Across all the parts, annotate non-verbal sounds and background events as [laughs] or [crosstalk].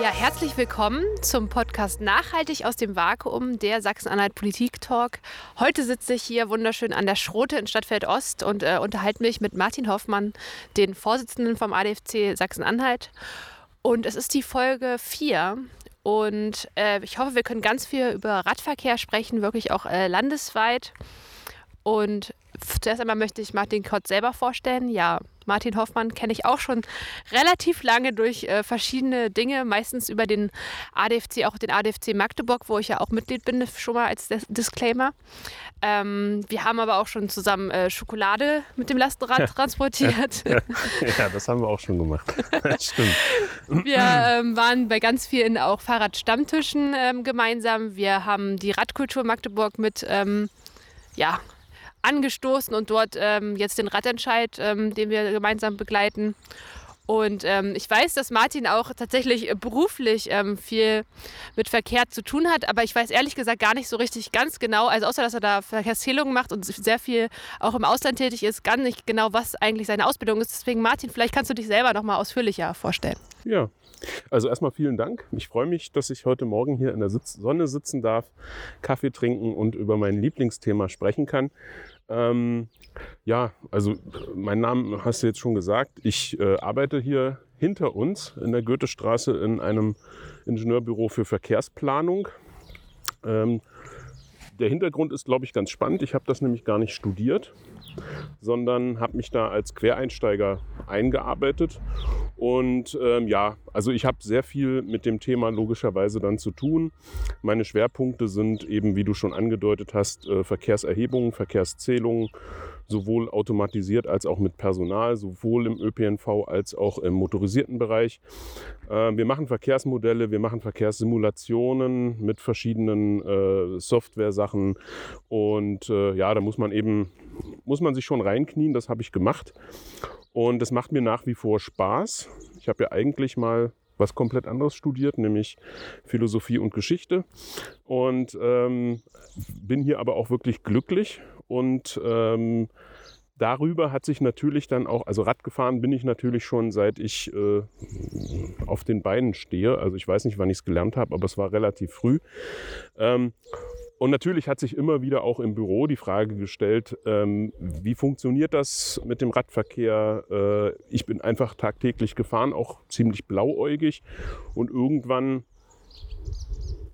Ja, herzlich willkommen zum Podcast Nachhaltig aus dem Vakuum, der Sachsen-Anhalt Politik-Talk. Heute sitze ich hier wunderschön an der Schrote in Stadtfeld Ost und äh, unterhalte mich mit Martin Hoffmann, den Vorsitzenden vom ADFC Sachsen-Anhalt. Und es ist die Folge 4 und äh, ich hoffe, wir können ganz viel über Radverkehr sprechen, wirklich auch äh, landesweit. Und zuerst einmal möchte ich Martin Kotz selber vorstellen. Ja, Martin Hoffmann kenne ich auch schon relativ lange durch äh, verschiedene Dinge, meistens über den ADFC, auch den ADFC Magdeburg, wo ich ja auch Mitglied bin, schon mal als Disclaimer. Ähm, wir haben aber auch schon zusammen äh, Schokolade mit dem Lastenrad [laughs] transportiert. [laughs] ja, das haben wir auch schon gemacht. [laughs] Stimmt. Wir ähm, waren bei ganz vielen auch Fahrradstammtischen ähm, gemeinsam. Wir haben die Radkultur Magdeburg mit ähm, ja, angestoßen und dort ähm, jetzt den Radentscheid, ähm, den wir gemeinsam begleiten. Und ähm, ich weiß, dass Martin auch tatsächlich beruflich ähm, viel mit Verkehr zu tun hat, aber ich weiß ehrlich gesagt gar nicht so richtig ganz genau, also außer dass er da Verkehrszählungen macht und sehr viel auch im Ausland tätig ist, gar nicht genau, was eigentlich seine Ausbildung ist. Deswegen, Martin, vielleicht kannst du dich selber noch mal ausführlicher vorstellen. Ja, also erstmal vielen Dank. Ich freue mich, dass ich heute Morgen hier in der Sitz Sonne sitzen darf, Kaffee trinken und über mein Lieblingsthema sprechen kann. Ähm, ja, also mein Name hast du jetzt schon gesagt. Ich äh, arbeite hier hinter uns in der Goethestraße in einem Ingenieurbüro für Verkehrsplanung. Ähm, der Hintergrund ist, glaube ich, ganz spannend. Ich habe das nämlich gar nicht studiert, sondern habe mich da als Quereinsteiger eingearbeitet. Und ähm, ja, also ich habe sehr viel mit dem Thema logischerweise dann zu tun. Meine Schwerpunkte sind eben, wie du schon angedeutet hast, äh, Verkehrserhebungen, Verkehrszählungen, sowohl automatisiert als auch mit Personal, sowohl im ÖPNV als auch im motorisierten Bereich. Äh, wir machen Verkehrsmodelle, wir machen Verkehrssimulationen mit verschiedenen äh, Software-Sachen und ja, da muss man eben, muss man sich schon reinknien, das habe ich gemacht und das macht mir nach wie vor Spaß. Ich habe ja eigentlich mal was komplett anderes studiert, nämlich Philosophie und Geschichte. Und ähm, bin hier aber auch wirklich glücklich. Und ähm, darüber hat sich natürlich dann auch, also Radgefahren bin ich natürlich schon seit ich äh, auf den Beinen stehe. Also ich weiß nicht, wann ich es gelernt habe, aber es war relativ früh. Ähm, und natürlich hat sich immer wieder auch im Büro die Frage gestellt, ähm, wie funktioniert das mit dem Radverkehr? Äh, ich bin einfach tagtäglich gefahren, auch ziemlich blauäugig. Und irgendwann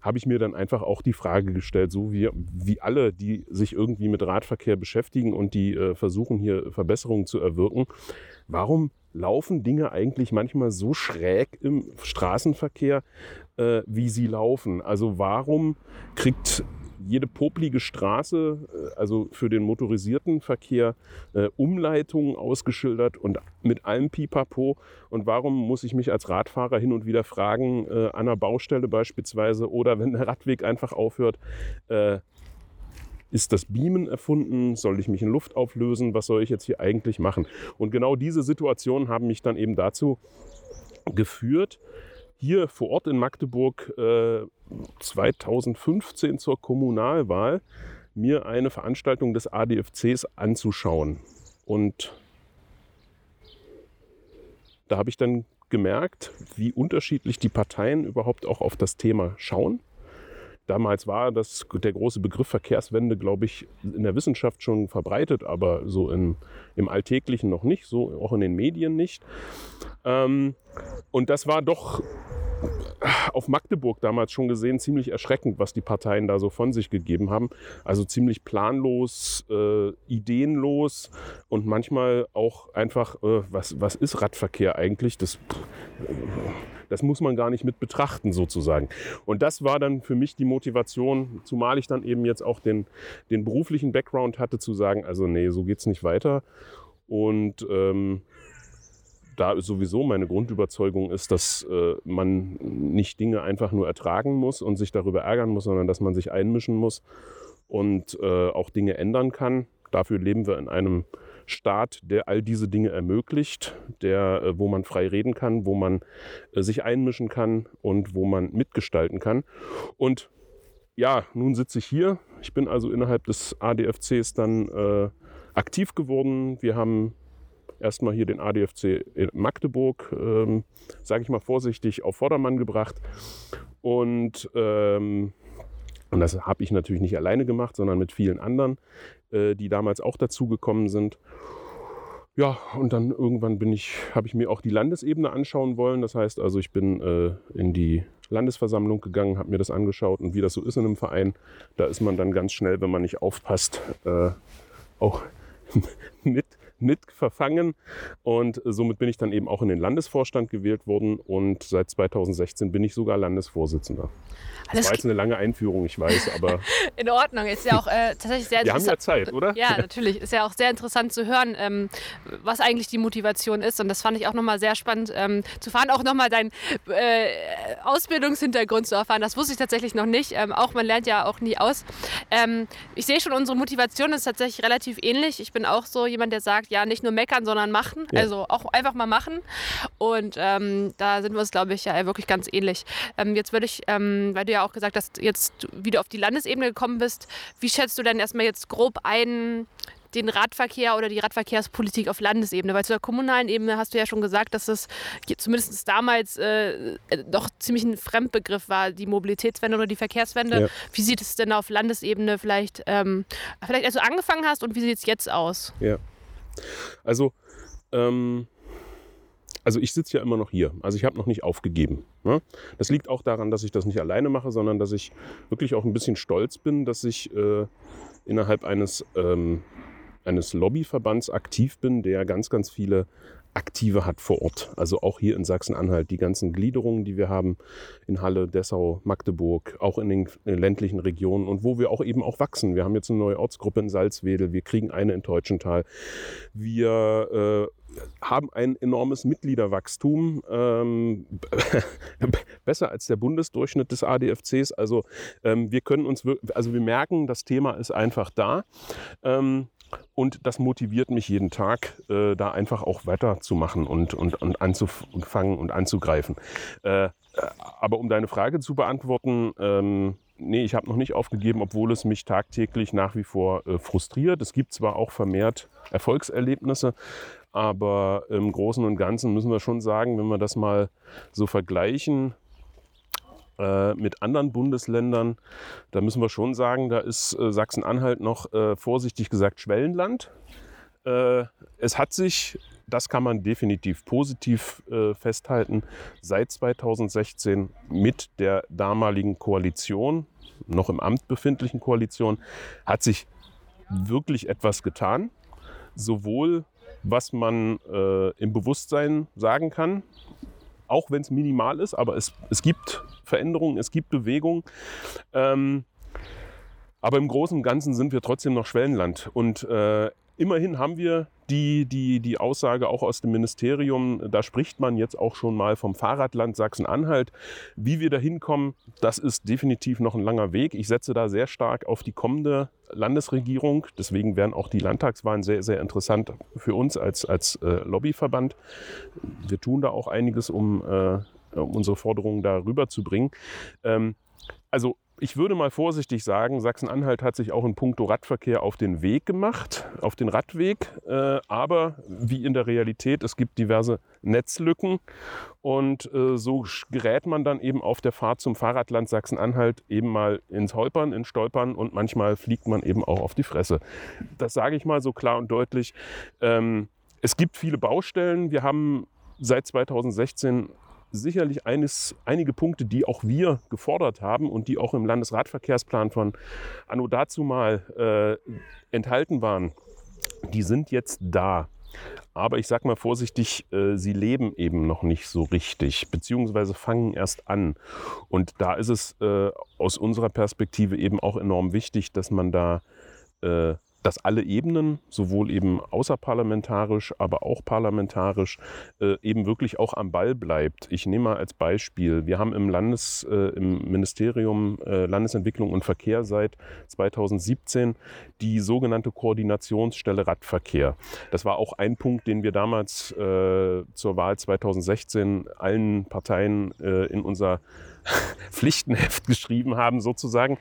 habe ich mir dann einfach auch die Frage gestellt, so wie, wie alle, die sich irgendwie mit Radverkehr beschäftigen und die äh, versuchen hier Verbesserungen zu erwirken, warum laufen Dinge eigentlich manchmal so schräg im Straßenverkehr, äh, wie sie laufen? Also warum kriegt jede poplige Straße, äh, also für den motorisierten Verkehr, äh, Umleitungen ausgeschildert und mit allem Pipapo. Und warum muss ich mich als Radfahrer hin und wieder fragen, äh, an einer Baustelle beispielsweise oder wenn der Radweg einfach aufhört, ist das Beamen erfunden? Soll ich mich in Luft auflösen? Was soll ich jetzt hier eigentlich machen? Und genau diese Situationen haben mich dann eben dazu geführt, hier vor Ort in Magdeburg äh, 2015 zur Kommunalwahl mir eine Veranstaltung des ADFCs anzuschauen. Und da habe ich dann gemerkt, wie unterschiedlich die Parteien überhaupt auch auf das Thema schauen. Damals war das, der große Begriff Verkehrswende, glaube ich, in der Wissenschaft schon verbreitet, aber so in, im Alltäglichen noch nicht, so auch in den Medien nicht. Ähm, und das war doch auf Magdeburg damals schon gesehen, ziemlich erschreckend, was die Parteien da so von sich gegeben haben. Also ziemlich planlos, äh, ideenlos und manchmal auch einfach, äh, was, was ist Radverkehr eigentlich? Das, das muss man gar nicht mit betrachten sozusagen. Und das war dann für mich die Motivation, zumal ich dann eben jetzt auch den, den beruflichen Background hatte, zu sagen, also nee, so geht es nicht weiter. Und ähm, da sowieso meine Grundüberzeugung ist, dass äh, man nicht Dinge einfach nur ertragen muss und sich darüber ärgern muss, sondern dass man sich einmischen muss und äh, auch Dinge ändern kann. Dafür leben wir in einem Staat, der all diese Dinge ermöglicht, der, äh, wo man frei reden kann, wo man äh, sich einmischen kann und wo man mitgestalten kann. Und ja, nun sitze ich hier. Ich bin also innerhalb des ADFCs dann äh, aktiv geworden. Wir haben erstmal hier den ADFC in Magdeburg, ähm, sage ich mal vorsichtig, auf Vordermann gebracht. Und, ähm, und das habe ich natürlich nicht alleine gemacht, sondern mit vielen anderen, äh, die damals auch dazugekommen sind. Ja, und dann irgendwann bin ich, habe ich mir auch die Landesebene anschauen wollen. Das heißt also, ich bin äh, in die Landesversammlung gegangen, habe mir das angeschaut und wie das so ist in einem Verein, da ist man dann ganz schnell, wenn man nicht aufpasst, äh, auch [laughs] mit mit verfangen. Und somit bin ich dann eben auch in den Landesvorstand gewählt worden und seit 2016 bin ich sogar Landesvorsitzender. Das Alles war jetzt eine lange Einführung, ich weiß, aber. [laughs] In Ordnung, ist ja auch äh, tatsächlich sehr Wir haben ja Zeit, oder? Ja, [laughs] natürlich. Ist ja auch sehr interessant zu hören, ähm, was eigentlich die Motivation ist. Und das fand ich auch nochmal sehr spannend ähm, zu fahren, auch nochmal deinen äh, Ausbildungshintergrund zu erfahren. Das wusste ich tatsächlich noch nicht. Ähm, auch man lernt ja auch nie aus. Ähm, ich sehe schon, unsere Motivation ist tatsächlich relativ ähnlich. Ich bin auch so jemand, der sagt, ja, nicht nur meckern, sondern machen. Ja. Also auch einfach mal machen. Und ähm, da sind wir uns, glaube ich, ja wirklich ganz ähnlich. Ähm, jetzt würde ich, weil du ja auch gesagt hast, jetzt wieder auf die Landesebene gekommen bist. Wie schätzt du denn erstmal jetzt grob ein, den Radverkehr oder die Radverkehrspolitik auf Landesebene? Weil zu der kommunalen Ebene hast du ja schon gesagt, dass das zumindest damals äh, doch ziemlich ein Fremdbegriff war, die Mobilitätswende oder die Verkehrswende. Ja. Wie sieht es denn auf Landesebene vielleicht, ähm, vielleicht als du angefangen hast und wie sieht es jetzt aus? Ja. Also, ähm, also ich sitze ja immer noch hier. Also ich habe noch nicht aufgegeben. Ne? Das liegt auch daran, dass ich das nicht alleine mache, sondern dass ich wirklich auch ein bisschen stolz bin, dass ich äh, innerhalb eines, ähm, eines Lobbyverbands aktiv bin, der ganz, ganz viele Aktive hat vor Ort. Also auch hier in Sachsen-Anhalt. Die ganzen Gliederungen, die wir haben in Halle, Dessau, Magdeburg, auch in den ländlichen Regionen und wo wir auch eben auch wachsen. Wir haben jetzt eine neue Ortsgruppe in Salzwedel, wir kriegen eine in Teutschenthal. Wir äh, haben ein enormes Mitgliederwachstum, ähm, [laughs] besser als der Bundesdurchschnitt des ADFCs. Also ähm, wir können uns, also wir merken, das Thema ist einfach da. Ähm, und das motiviert mich jeden Tag, äh, da einfach auch weiterzumachen und, und, und anzufangen und anzugreifen. Äh, aber um deine Frage zu beantworten, ähm, nee, ich habe noch nicht aufgegeben, obwohl es mich tagtäglich nach wie vor äh, frustriert. Es gibt zwar auch vermehrt Erfolgserlebnisse, aber im Großen und Ganzen müssen wir schon sagen, wenn wir das mal so vergleichen, äh, mit anderen Bundesländern, da müssen wir schon sagen, da ist äh, Sachsen-Anhalt noch äh, vorsichtig gesagt Schwellenland. Äh, es hat sich, das kann man definitiv positiv äh, festhalten, seit 2016 mit der damaligen Koalition, noch im Amt befindlichen Koalition, hat sich wirklich etwas getan. Sowohl was man äh, im Bewusstsein sagen kann, auch wenn es minimal ist, aber es, es gibt Veränderungen, es gibt Bewegung. Ähm, aber im Großen und Ganzen sind wir trotzdem noch Schwellenland. Und äh, immerhin haben wir die, die, die Aussage auch aus dem Ministerium, da spricht man jetzt auch schon mal vom Fahrradland Sachsen-Anhalt. Wie wir da hinkommen, das ist definitiv noch ein langer Weg. Ich setze da sehr stark auf die kommende Landesregierung. Deswegen wären auch die Landtagswahlen sehr, sehr interessant für uns als, als äh, Lobbyverband. Wir tun da auch einiges, um, äh, um unsere Forderungen da rüberzubringen. Ähm, also ich würde mal vorsichtig sagen, Sachsen-Anhalt hat sich auch in puncto Radverkehr auf den Weg gemacht, auf den Radweg. Äh, aber wie in der Realität, es gibt diverse Netzlücken und äh, so gerät man dann eben auf der Fahrt zum Fahrradland Sachsen-Anhalt eben mal ins Holpern, ins Stolpern und manchmal fliegt man eben auch auf die Fresse. Das sage ich mal so klar und deutlich. Ähm, es gibt viele Baustellen. Wir haben seit 2016 sicherlich eines, einige Punkte, die auch wir gefordert haben und die auch im Landesradverkehrsplan von Anno dazu mal äh, enthalten waren, die sind jetzt da. Aber ich sage mal vorsichtig, äh, sie leben eben noch nicht so richtig, beziehungsweise fangen erst an. Und da ist es äh, aus unserer Perspektive eben auch enorm wichtig, dass man da äh, dass alle Ebenen, sowohl eben außerparlamentarisch, aber auch parlamentarisch, äh, eben wirklich auch am Ball bleibt. Ich nehme mal als Beispiel, wir haben im, Landes, äh, im Ministerium äh, Landesentwicklung und Verkehr seit 2017 die sogenannte Koordinationsstelle Radverkehr. Das war auch ein Punkt, den wir damals äh, zur Wahl 2016 allen Parteien äh, in unser [laughs] Pflichtenheft geschrieben haben, sozusagen.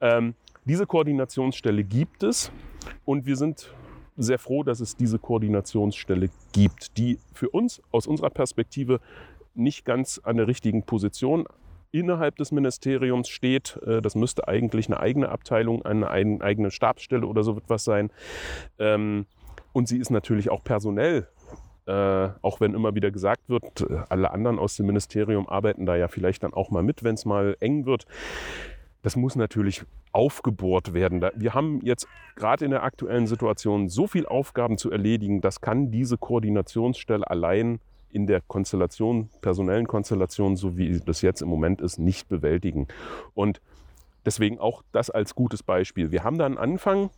Ähm, diese Koordinationsstelle gibt es. Und wir sind sehr froh, dass es diese Koordinationsstelle gibt, die für uns aus unserer Perspektive nicht ganz an der richtigen Position innerhalb des Ministeriums steht. Äh, das müsste eigentlich eine eigene Abteilung, eine eigene Stabsstelle oder so etwas sein. Ähm, und sie ist natürlich auch personell äh, auch wenn immer wieder gesagt wird, äh, alle anderen aus dem Ministerium arbeiten da ja vielleicht dann auch mal mit, wenn es mal eng wird. Das muss natürlich aufgebohrt werden. Wir haben jetzt gerade in der aktuellen Situation so viele Aufgaben zu erledigen, das kann diese Koordinationsstelle allein in der Konstellation, personellen Konstellation, so wie das jetzt im Moment ist, nicht bewältigen. Und deswegen auch das als gutes Beispiel. Wir haben da einen Anfang.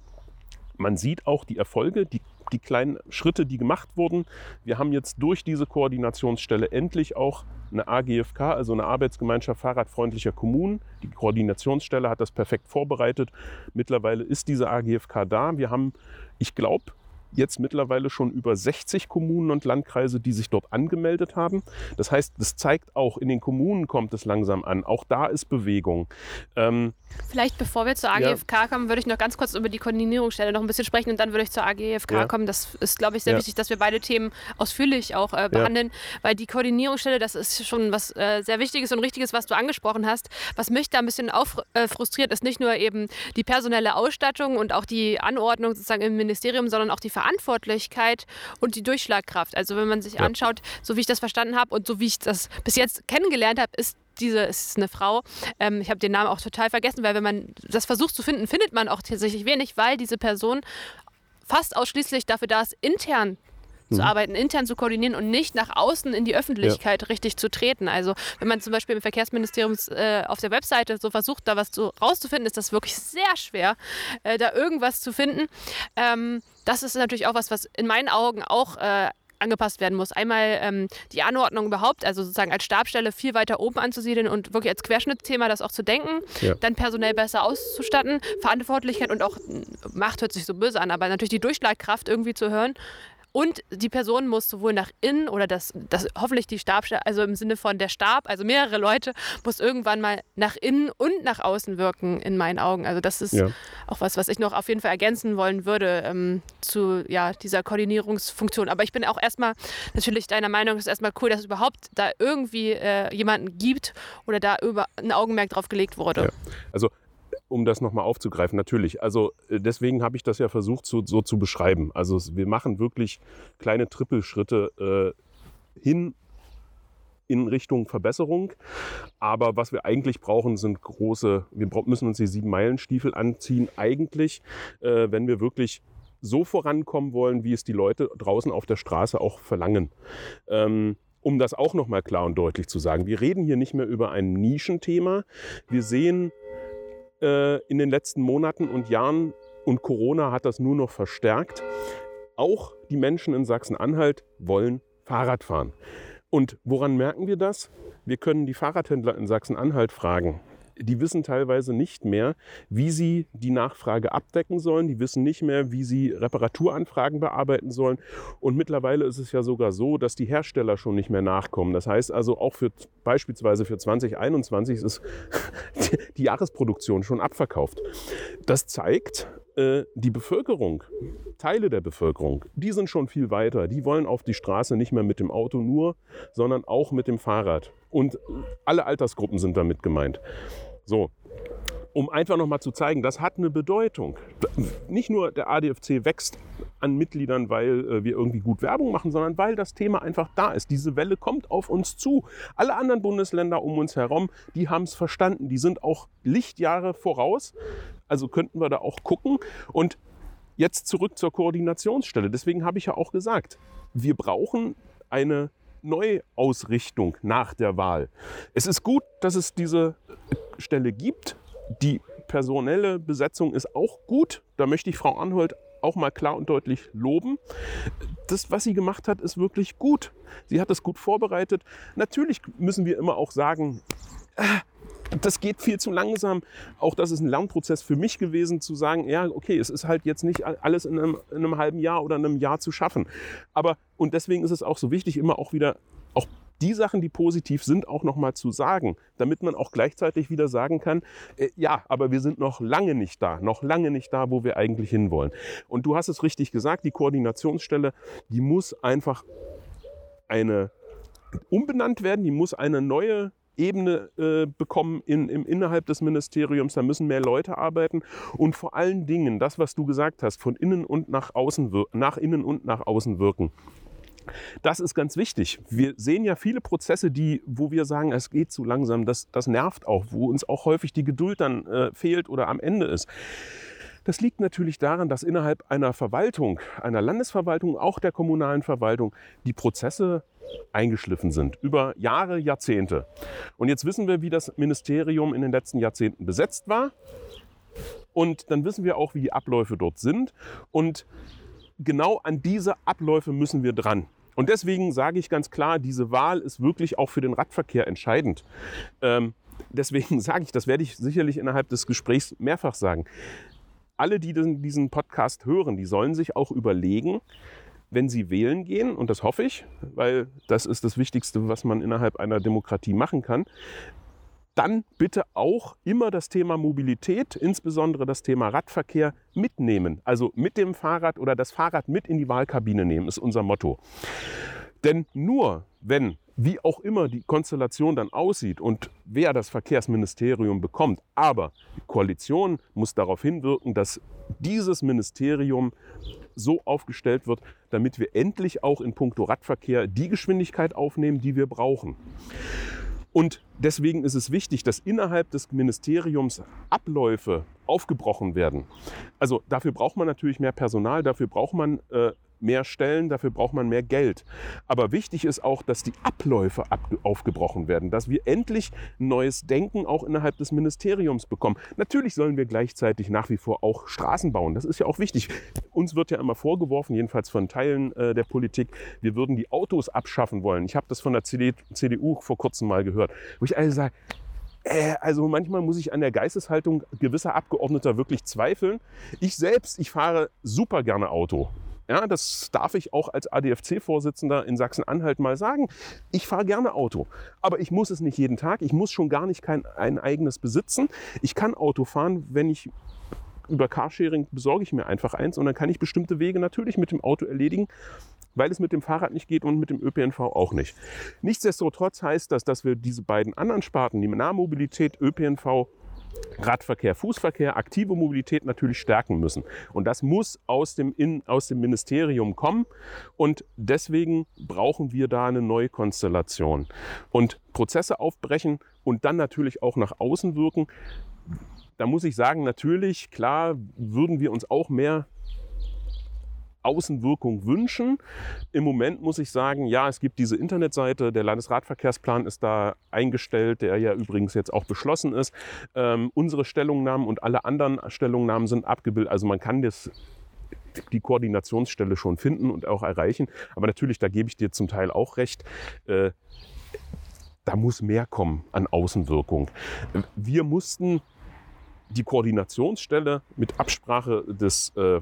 Man sieht auch die Erfolge, die, die kleinen Schritte, die gemacht wurden. Wir haben jetzt durch diese Koordinationsstelle endlich auch eine AGFK, also eine Arbeitsgemeinschaft fahrradfreundlicher Kommunen. Die Koordinationsstelle hat das perfekt vorbereitet. Mittlerweile ist diese AGFK da. Wir haben, ich glaube, jetzt mittlerweile schon über 60 Kommunen und Landkreise, die sich dort angemeldet haben. Das heißt, das zeigt auch, in den Kommunen kommt es langsam an. Auch da ist Bewegung. Ähm, Vielleicht bevor wir zur AGFK ja. kommen, würde ich noch ganz kurz über die Koordinierungsstelle noch ein bisschen sprechen und dann würde ich zur AGFK ja. kommen. Das ist, glaube ich, sehr ja. wichtig, dass wir beide Themen ausführlich auch äh, behandeln, weil die Koordinierungsstelle, das ist schon was äh, sehr Wichtiges und Richtiges, was du angesprochen hast. Was mich da ein bisschen auf, äh, frustriert, ist nicht nur eben die personelle Ausstattung und auch die Anordnung sozusagen im Ministerium, sondern auch die Verantwortlichkeit und die Durchschlagkraft. Also wenn man sich ja. anschaut, so wie ich das verstanden habe und so wie ich das bis jetzt kennengelernt habe, ist diese ist eine Frau. Ähm, ich habe den Namen auch total vergessen, weil wenn man das versucht zu finden, findet man auch tatsächlich wenig, weil diese Person fast ausschließlich dafür da ist, intern zu mhm. arbeiten, intern zu koordinieren und nicht nach außen in die Öffentlichkeit ja. richtig zu treten. Also wenn man zum Beispiel im Verkehrsministerium äh, auf der Webseite so versucht, da was zu, rauszufinden, ist das wirklich sehr schwer, äh, da irgendwas zu finden. Ähm, das ist natürlich auch was, was in meinen Augen auch äh, angepasst werden muss. Einmal ähm, die Anordnung überhaupt, also sozusagen als Stabstelle viel weiter oben anzusiedeln und wirklich als Querschnittsthema das auch zu denken, ja. dann personell besser auszustatten, Verantwortlichkeit und auch Macht hört sich so böse an, aber natürlich die Durchschlagkraft irgendwie zu hören, und die Person muss sowohl nach innen oder das, das hoffentlich die Stabstelle, also im Sinne von der Stab, also mehrere Leute, muss irgendwann mal nach innen und nach außen wirken, in meinen Augen. Also das ist ja. auch was, was ich noch auf jeden Fall ergänzen wollen würde ähm, zu ja, dieser Koordinierungsfunktion. Aber ich bin auch erstmal natürlich deiner Meinung, es ist erstmal cool, dass es überhaupt da irgendwie äh, jemanden gibt oder da über ein Augenmerk drauf gelegt wurde. Ja. Also um das nochmal aufzugreifen, natürlich. Also äh, deswegen habe ich das ja versucht so, so, zu beschreiben. Also wir machen wirklich kleine Trippelschritte äh, hin in Richtung Verbesserung. Aber was wir eigentlich brauchen, sind große, wir müssen uns die sieben Meilenstiefel anziehen, eigentlich, äh, wenn wir wirklich so vorankommen wollen, wie es die Leute draußen auf der Straße auch verlangen. Ähm, um das auch nochmal klar und deutlich zu sagen, wir reden hier nicht mehr über ein Nischenthema. Wir sehen äh, in den letzten Monaten und Jahren und Corona hat das nur noch verstärkt. Auch die Menschen in Sachsen-Anhalt wollen Fahrrad fahren. Und woran merken wir das? Wir können die Fahrradhändler in Sachsen-Anhalt fragen die wissen teilweise nicht mehr, wie sie die Nachfrage abdecken sollen. Die wissen nicht mehr, wie sie Reparaturanfragen bearbeiten sollen. Und mittlerweile ist es ja sogar so, dass die Hersteller schon nicht mehr nachkommen. Das heißt also auch für beispielsweise für 2021 ist [laughs] die Jahresproduktion schon abverkauft. Das zeigt, äh, die Bevölkerung, Teile der Bevölkerung, die sind schon viel weiter. Die wollen auf die Straße nicht mehr mit dem Auto nur, sondern auch mit dem Fahrrad. Und alle Altersgruppen sind damit gemeint. So, um einfach nochmal zu zeigen, das hat eine Bedeutung. Nicht nur der ADFC wächst an Mitgliedern, weil äh, wir irgendwie gut Werbung machen, sondern weil das Thema einfach da ist. Diese Welle kommt auf uns zu. Alle anderen Bundesländer um uns herum, die haben es verstanden. Die sind auch Lichtjahre voraus. Also könnten wir da auch gucken. Und jetzt zurück zur Koordinationsstelle. Deswegen habe ich ja auch gesagt, wir brauchen eine Neuausrichtung nach der Wahl. Es ist gut, dass es diese Stelle gibt. Die personelle Besetzung ist auch gut. Da möchte ich Frau Anhold auch mal klar und deutlich loben. Das, was sie gemacht hat, ist wirklich gut. Sie hat es gut vorbereitet. Natürlich müssen wir immer auch sagen, das geht viel zu langsam. Auch das ist ein Lernprozess für mich gewesen, zu sagen, ja, okay, es ist halt jetzt nicht alles in einem, in einem halben Jahr oder einem Jahr zu schaffen. Aber, und deswegen ist es auch so wichtig, immer auch wieder auch die Sachen, die positiv sind, auch nochmal zu sagen, damit man auch gleichzeitig wieder sagen kann, äh, ja, aber wir sind noch lange nicht da, noch lange nicht da, wo wir eigentlich hinwollen. Und du hast es richtig gesagt, die Koordinationsstelle, die muss einfach eine umbenannt werden, die muss eine neue Ebene äh, bekommen in, im, innerhalb des Ministeriums. Da müssen mehr Leute arbeiten und vor allen Dingen das, was du gesagt hast, von innen und nach außen nach innen und nach außen wirken. Das ist ganz wichtig. Wir sehen ja viele Prozesse, die, wo wir sagen, es geht zu langsam. Das, das nervt auch, wo uns auch häufig die Geduld dann äh, fehlt oder am Ende ist. Das liegt natürlich daran, dass innerhalb einer Verwaltung, einer Landesverwaltung, auch der kommunalen Verwaltung, die Prozesse eingeschliffen sind über Jahre, Jahrzehnte. Und jetzt wissen wir, wie das Ministerium in den letzten Jahrzehnten besetzt war. Und dann wissen wir auch, wie die Abläufe dort sind. Und genau an diese Abläufe müssen wir dran. Und deswegen sage ich ganz klar, diese Wahl ist wirklich auch für den Radverkehr entscheidend. Ähm, deswegen [laughs] sage ich, das werde ich sicherlich innerhalb des Gesprächs mehrfach sagen. Alle, die diesen Podcast hören, die sollen sich auch überlegen, wenn sie wählen gehen, und das hoffe ich, weil das ist das Wichtigste, was man innerhalb einer Demokratie machen kann, dann bitte auch immer das Thema Mobilität, insbesondere das Thema Radverkehr mitnehmen. Also mit dem Fahrrad oder das Fahrrad mit in die Wahlkabine nehmen, ist unser Motto. Denn nur wenn, wie auch immer die Konstellation dann aussieht und wer das Verkehrsministerium bekommt, aber die Koalition muss darauf hinwirken, dass dieses Ministerium so aufgestellt wird, damit wir endlich auch in puncto Radverkehr die Geschwindigkeit aufnehmen, die wir brauchen. Und deswegen ist es wichtig, dass innerhalb des Ministeriums Abläufe aufgebrochen werden. Also dafür braucht man natürlich mehr Personal, dafür braucht man äh, mehr Stellen, dafür braucht man mehr Geld. Aber wichtig ist auch, dass die Abläufe aufgebrochen werden, dass wir endlich neues Denken auch innerhalb des Ministeriums bekommen. Natürlich sollen wir gleichzeitig nach wie vor auch Straßen bauen. Das ist ja auch wichtig. Uns wird ja immer vorgeworfen, jedenfalls von Teilen äh, der Politik, wir würden die Autos abschaffen wollen. Ich habe das von der CDU vor kurzem mal gehört, wo ich also sage, äh, also manchmal muss ich an der Geisteshaltung gewisser Abgeordneter wirklich zweifeln. Ich selbst, ich fahre super gerne Auto. Ja, das darf ich auch als ADFC-Vorsitzender in Sachsen-Anhalt mal sagen. Ich fahre gerne Auto, aber ich muss es nicht jeden Tag. Ich muss schon gar nicht kein, ein eigenes besitzen. Ich kann Auto fahren, wenn ich über Carsharing besorge ich mir einfach eins und dann kann ich bestimmte Wege natürlich mit dem Auto erledigen, weil es mit dem Fahrrad nicht geht und mit dem ÖPNV auch nicht. Nichtsdestotrotz heißt das, dass wir diese beiden anderen Sparten, die Nahmobilität, ÖPNV, Radverkehr, Fußverkehr, aktive Mobilität natürlich stärken müssen. Und das muss aus dem, in, aus dem Ministerium kommen. Und deswegen brauchen wir da eine neue Konstellation. Und Prozesse aufbrechen und dann natürlich auch nach außen wirken. Da muss ich sagen, natürlich, klar, würden wir uns auch mehr Außenwirkung wünschen. Im Moment muss ich sagen, ja, es gibt diese Internetseite, der Landesradverkehrsplan ist da eingestellt, der ja übrigens jetzt auch beschlossen ist. Ähm, unsere Stellungnahmen und alle anderen Stellungnahmen sind abgebildet. Also man kann das die Koordinationsstelle schon finden und auch erreichen. Aber natürlich, da gebe ich dir zum Teil auch recht. Äh, da muss mehr kommen an Außenwirkung. Wir mussten die Koordinationsstelle mit Absprache des äh,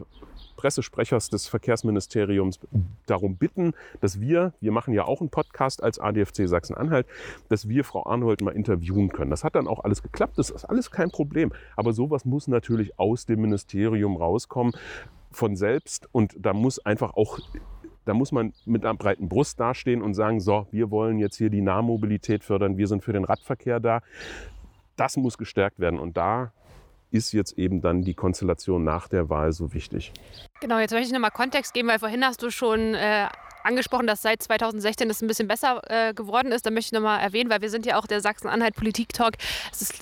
Pressesprechers des Verkehrsministeriums darum bitten, dass wir, wir machen ja auch einen Podcast als ADFC Sachsen-Anhalt, dass wir Frau Arnold mal interviewen können. Das hat dann auch alles geklappt, das ist alles kein Problem. Aber sowas muss natürlich aus dem Ministerium rauskommen von selbst und da muss einfach auch da muss man mit einer breiten Brust dastehen und sagen, so, wir wollen jetzt hier die Nahmobilität fördern, wir sind für den Radverkehr da. Das muss gestärkt werden und da ist jetzt eben dann die Konstellation nach der Wahl so wichtig. Genau, jetzt möchte ich nochmal Kontext geben, weil vorhin hast du schon äh, angesprochen, dass seit 2016 das ein bisschen besser äh, geworden ist. Da möchte ich nochmal erwähnen, weil wir sind ja auch der Sachsen-Anhalt-Politik-Talk,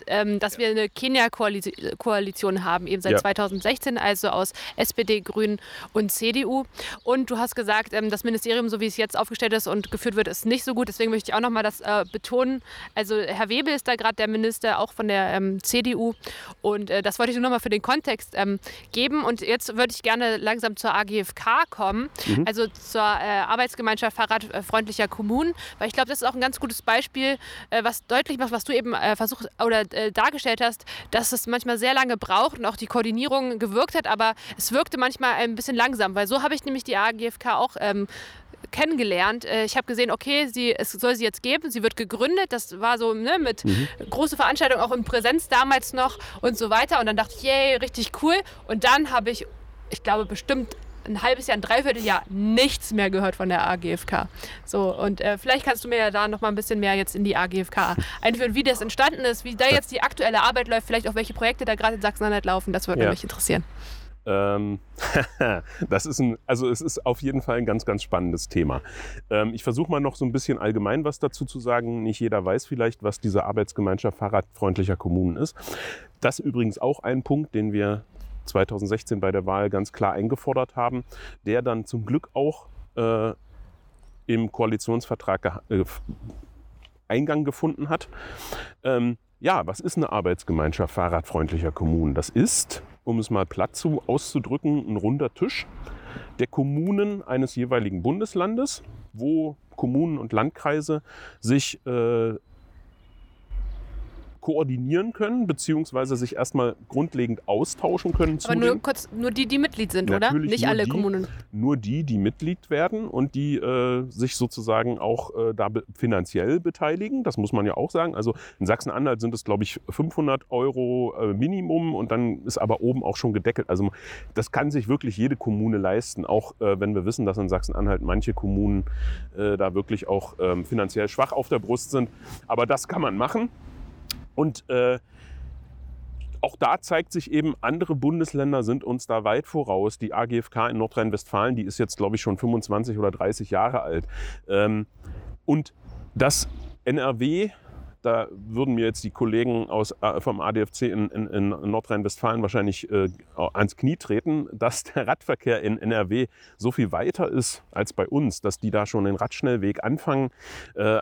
ähm, dass wir eine Kenia-Koalition haben, eben seit ja. 2016, also aus SPD, Grünen und CDU. Und du hast gesagt, ähm, das Ministerium, so wie es jetzt aufgestellt ist und geführt wird, ist nicht so gut. Deswegen möchte ich auch nochmal das äh, betonen. Also Herr Webel ist da gerade der Minister, auch von der ähm, CDU. Und äh, das wollte ich nur nochmal für den Kontext ähm, geben. Und jetzt würde ich gerne langsam zur AGFK kommen, mhm. also zur äh, Arbeitsgemeinschaft fahrradfreundlicher Kommunen, weil ich glaube, das ist auch ein ganz gutes Beispiel, äh, was deutlich macht, was du eben äh, versucht oder äh, dargestellt hast, dass es manchmal sehr lange braucht und auch die Koordinierung gewirkt hat, aber es wirkte manchmal ein bisschen langsam, weil so habe ich nämlich die AGFK auch ähm, kennengelernt. Äh, ich habe gesehen, okay, sie, es soll sie jetzt geben, sie wird gegründet. Das war so ne, mit mhm. große Veranstaltung, auch in Präsenz damals noch und so weiter. Und dann dachte ich, yay, richtig cool. Und dann habe ich, ich glaube, bestimmt ein halbes Jahr, ein Dreivierteljahr nichts mehr gehört von der AGFK. So, und äh, vielleicht kannst du mir ja da noch mal ein bisschen mehr jetzt in die AGFK einführen, wie das entstanden ist, wie da jetzt die aktuelle Arbeit läuft, vielleicht auch welche Projekte da gerade in Sachsen-Anhalt laufen. Das würde ja. mich interessieren. Ähm, [laughs] das ist ein, also es ist auf jeden Fall ein ganz, ganz spannendes Thema. Ähm, ich versuche mal noch so ein bisschen allgemein was dazu zu sagen. Nicht jeder weiß vielleicht, was diese Arbeitsgemeinschaft fahrradfreundlicher Kommunen ist. Das ist übrigens auch ein Punkt, den wir 2016 bei der Wahl ganz klar eingefordert haben, der dann zum Glück auch äh, im Koalitionsvertrag äh, Eingang gefunden hat. Ähm, ja, was ist eine Arbeitsgemeinschaft fahrradfreundlicher Kommunen? Das ist, um es mal platt zu auszudrücken, ein runder Tisch der Kommunen eines jeweiligen Bundeslandes, wo Kommunen und Landkreise sich äh, koordinieren können, beziehungsweise sich erstmal grundlegend austauschen können. Aber nur kurz, nur die, die Mitglied sind, oder? Nicht alle die, Kommunen. Nur die, die Mitglied werden und die äh, sich sozusagen auch äh, da be finanziell beteiligen. Das muss man ja auch sagen. Also in Sachsen-Anhalt sind es, glaube ich, 500 Euro äh, Minimum und dann ist aber oben auch schon gedeckelt. Also das kann sich wirklich jede Kommune leisten, auch äh, wenn wir wissen, dass in Sachsen-Anhalt manche Kommunen äh, da wirklich auch ähm, finanziell schwach auf der Brust sind. Aber das kann man machen. Und äh, auch da zeigt sich eben, andere Bundesländer sind uns da weit voraus. Die AGFK in Nordrhein-Westfalen, die ist jetzt, glaube ich, schon 25 oder 30 Jahre alt. Ähm, und das NRW, da würden mir jetzt die Kollegen aus, äh, vom ADFC in, in, in Nordrhein-Westfalen wahrscheinlich äh, ans Knie treten, dass der Radverkehr in NRW so viel weiter ist als bei uns, dass die da schon den Radschnellweg anfangen. Äh,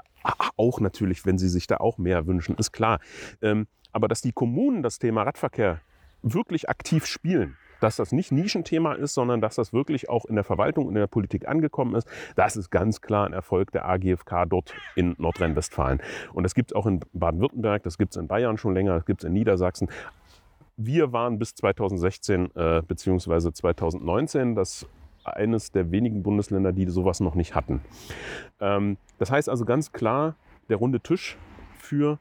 auch natürlich, wenn sie sich da auch mehr wünschen, ist klar. Ähm, aber dass die Kommunen das Thema Radverkehr wirklich aktiv spielen, dass das nicht Nischenthema ist, sondern dass das wirklich auch in der Verwaltung und in der Politik angekommen ist, das ist ganz klar ein Erfolg der AGFK dort in Nordrhein-Westfalen. Und das gibt es auch in Baden-Württemberg, das gibt es in Bayern schon länger, das gibt es in Niedersachsen. Wir waren bis 2016 äh, bzw. 2019 das eines der wenigen Bundesländer, die sowas noch nicht hatten. Ähm, das heißt also ganz klar, der runde Tisch für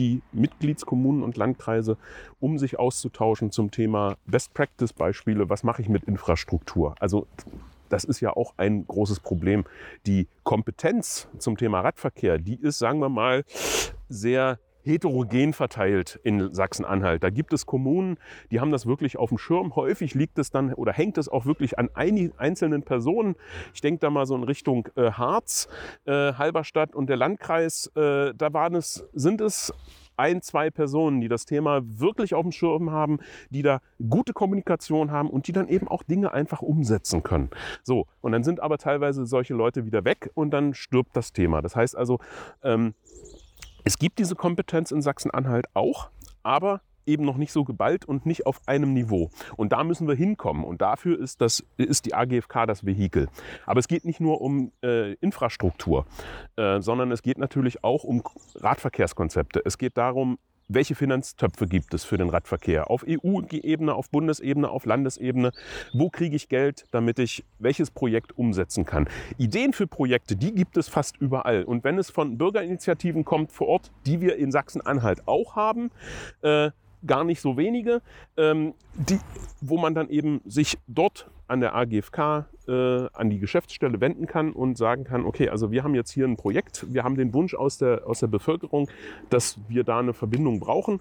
die Mitgliedskommunen und Landkreise, um sich auszutauschen zum Thema Best-Practice-Beispiele. Was mache ich mit Infrastruktur? Also das ist ja auch ein großes Problem. Die Kompetenz zum Thema Radverkehr, die ist, sagen wir mal, sehr heterogen verteilt in Sachsen-Anhalt. Da gibt es Kommunen, die haben das wirklich auf dem Schirm. Häufig liegt es dann oder hängt es auch wirklich an einzelnen Personen. Ich denke da mal so in Richtung äh, Harz, äh, Halberstadt und der Landkreis. Äh, da waren es, sind es ein, zwei Personen, die das Thema wirklich auf dem Schirm haben, die da gute Kommunikation haben und die dann eben auch Dinge einfach umsetzen können. So, und dann sind aber teilweise solche Leute wieder weg und dann stirbt das Thema. Das heißt also, ähm, es gibt diese Kompetenz in Sachsen-Anhalt auch, aber eben noch nicht so geballt und nicht auf einem Niveau. Und da müssen wir hinkommen. Und dafür ist, das, ist die AGFK das Vehikel. Aber es geht nicht nur um äh, Infrastruktur, äh, sondern es geht natürlich auch um Radverkehrskonzepte. Es geht darum, welche Finanztöpfe gibt es für den Radverkehr? Auf EU-Ebene, auf Bundesebene, auf Landesebene? Wo kriege ich Geld, damit ich welches Projekt umsetzen kann? Ideen für Projekte, die gibt es fast überall. Und wenn es von Bürgerinitiativen kommt vor Ort, die wir in Sachsen-Anhalt auch haben, äh, gar nicht so wenige, ähm, die, wo man dann eben sich dort an der AGFK, äh, an die Geschäftsstelle wenden kann und sagen kann, okay, also wir haben jetzt hier ein Projekt, wir haben den Wunsch aus der, aus der Bevölkerung, dass wir da eine Verbindung brauchen.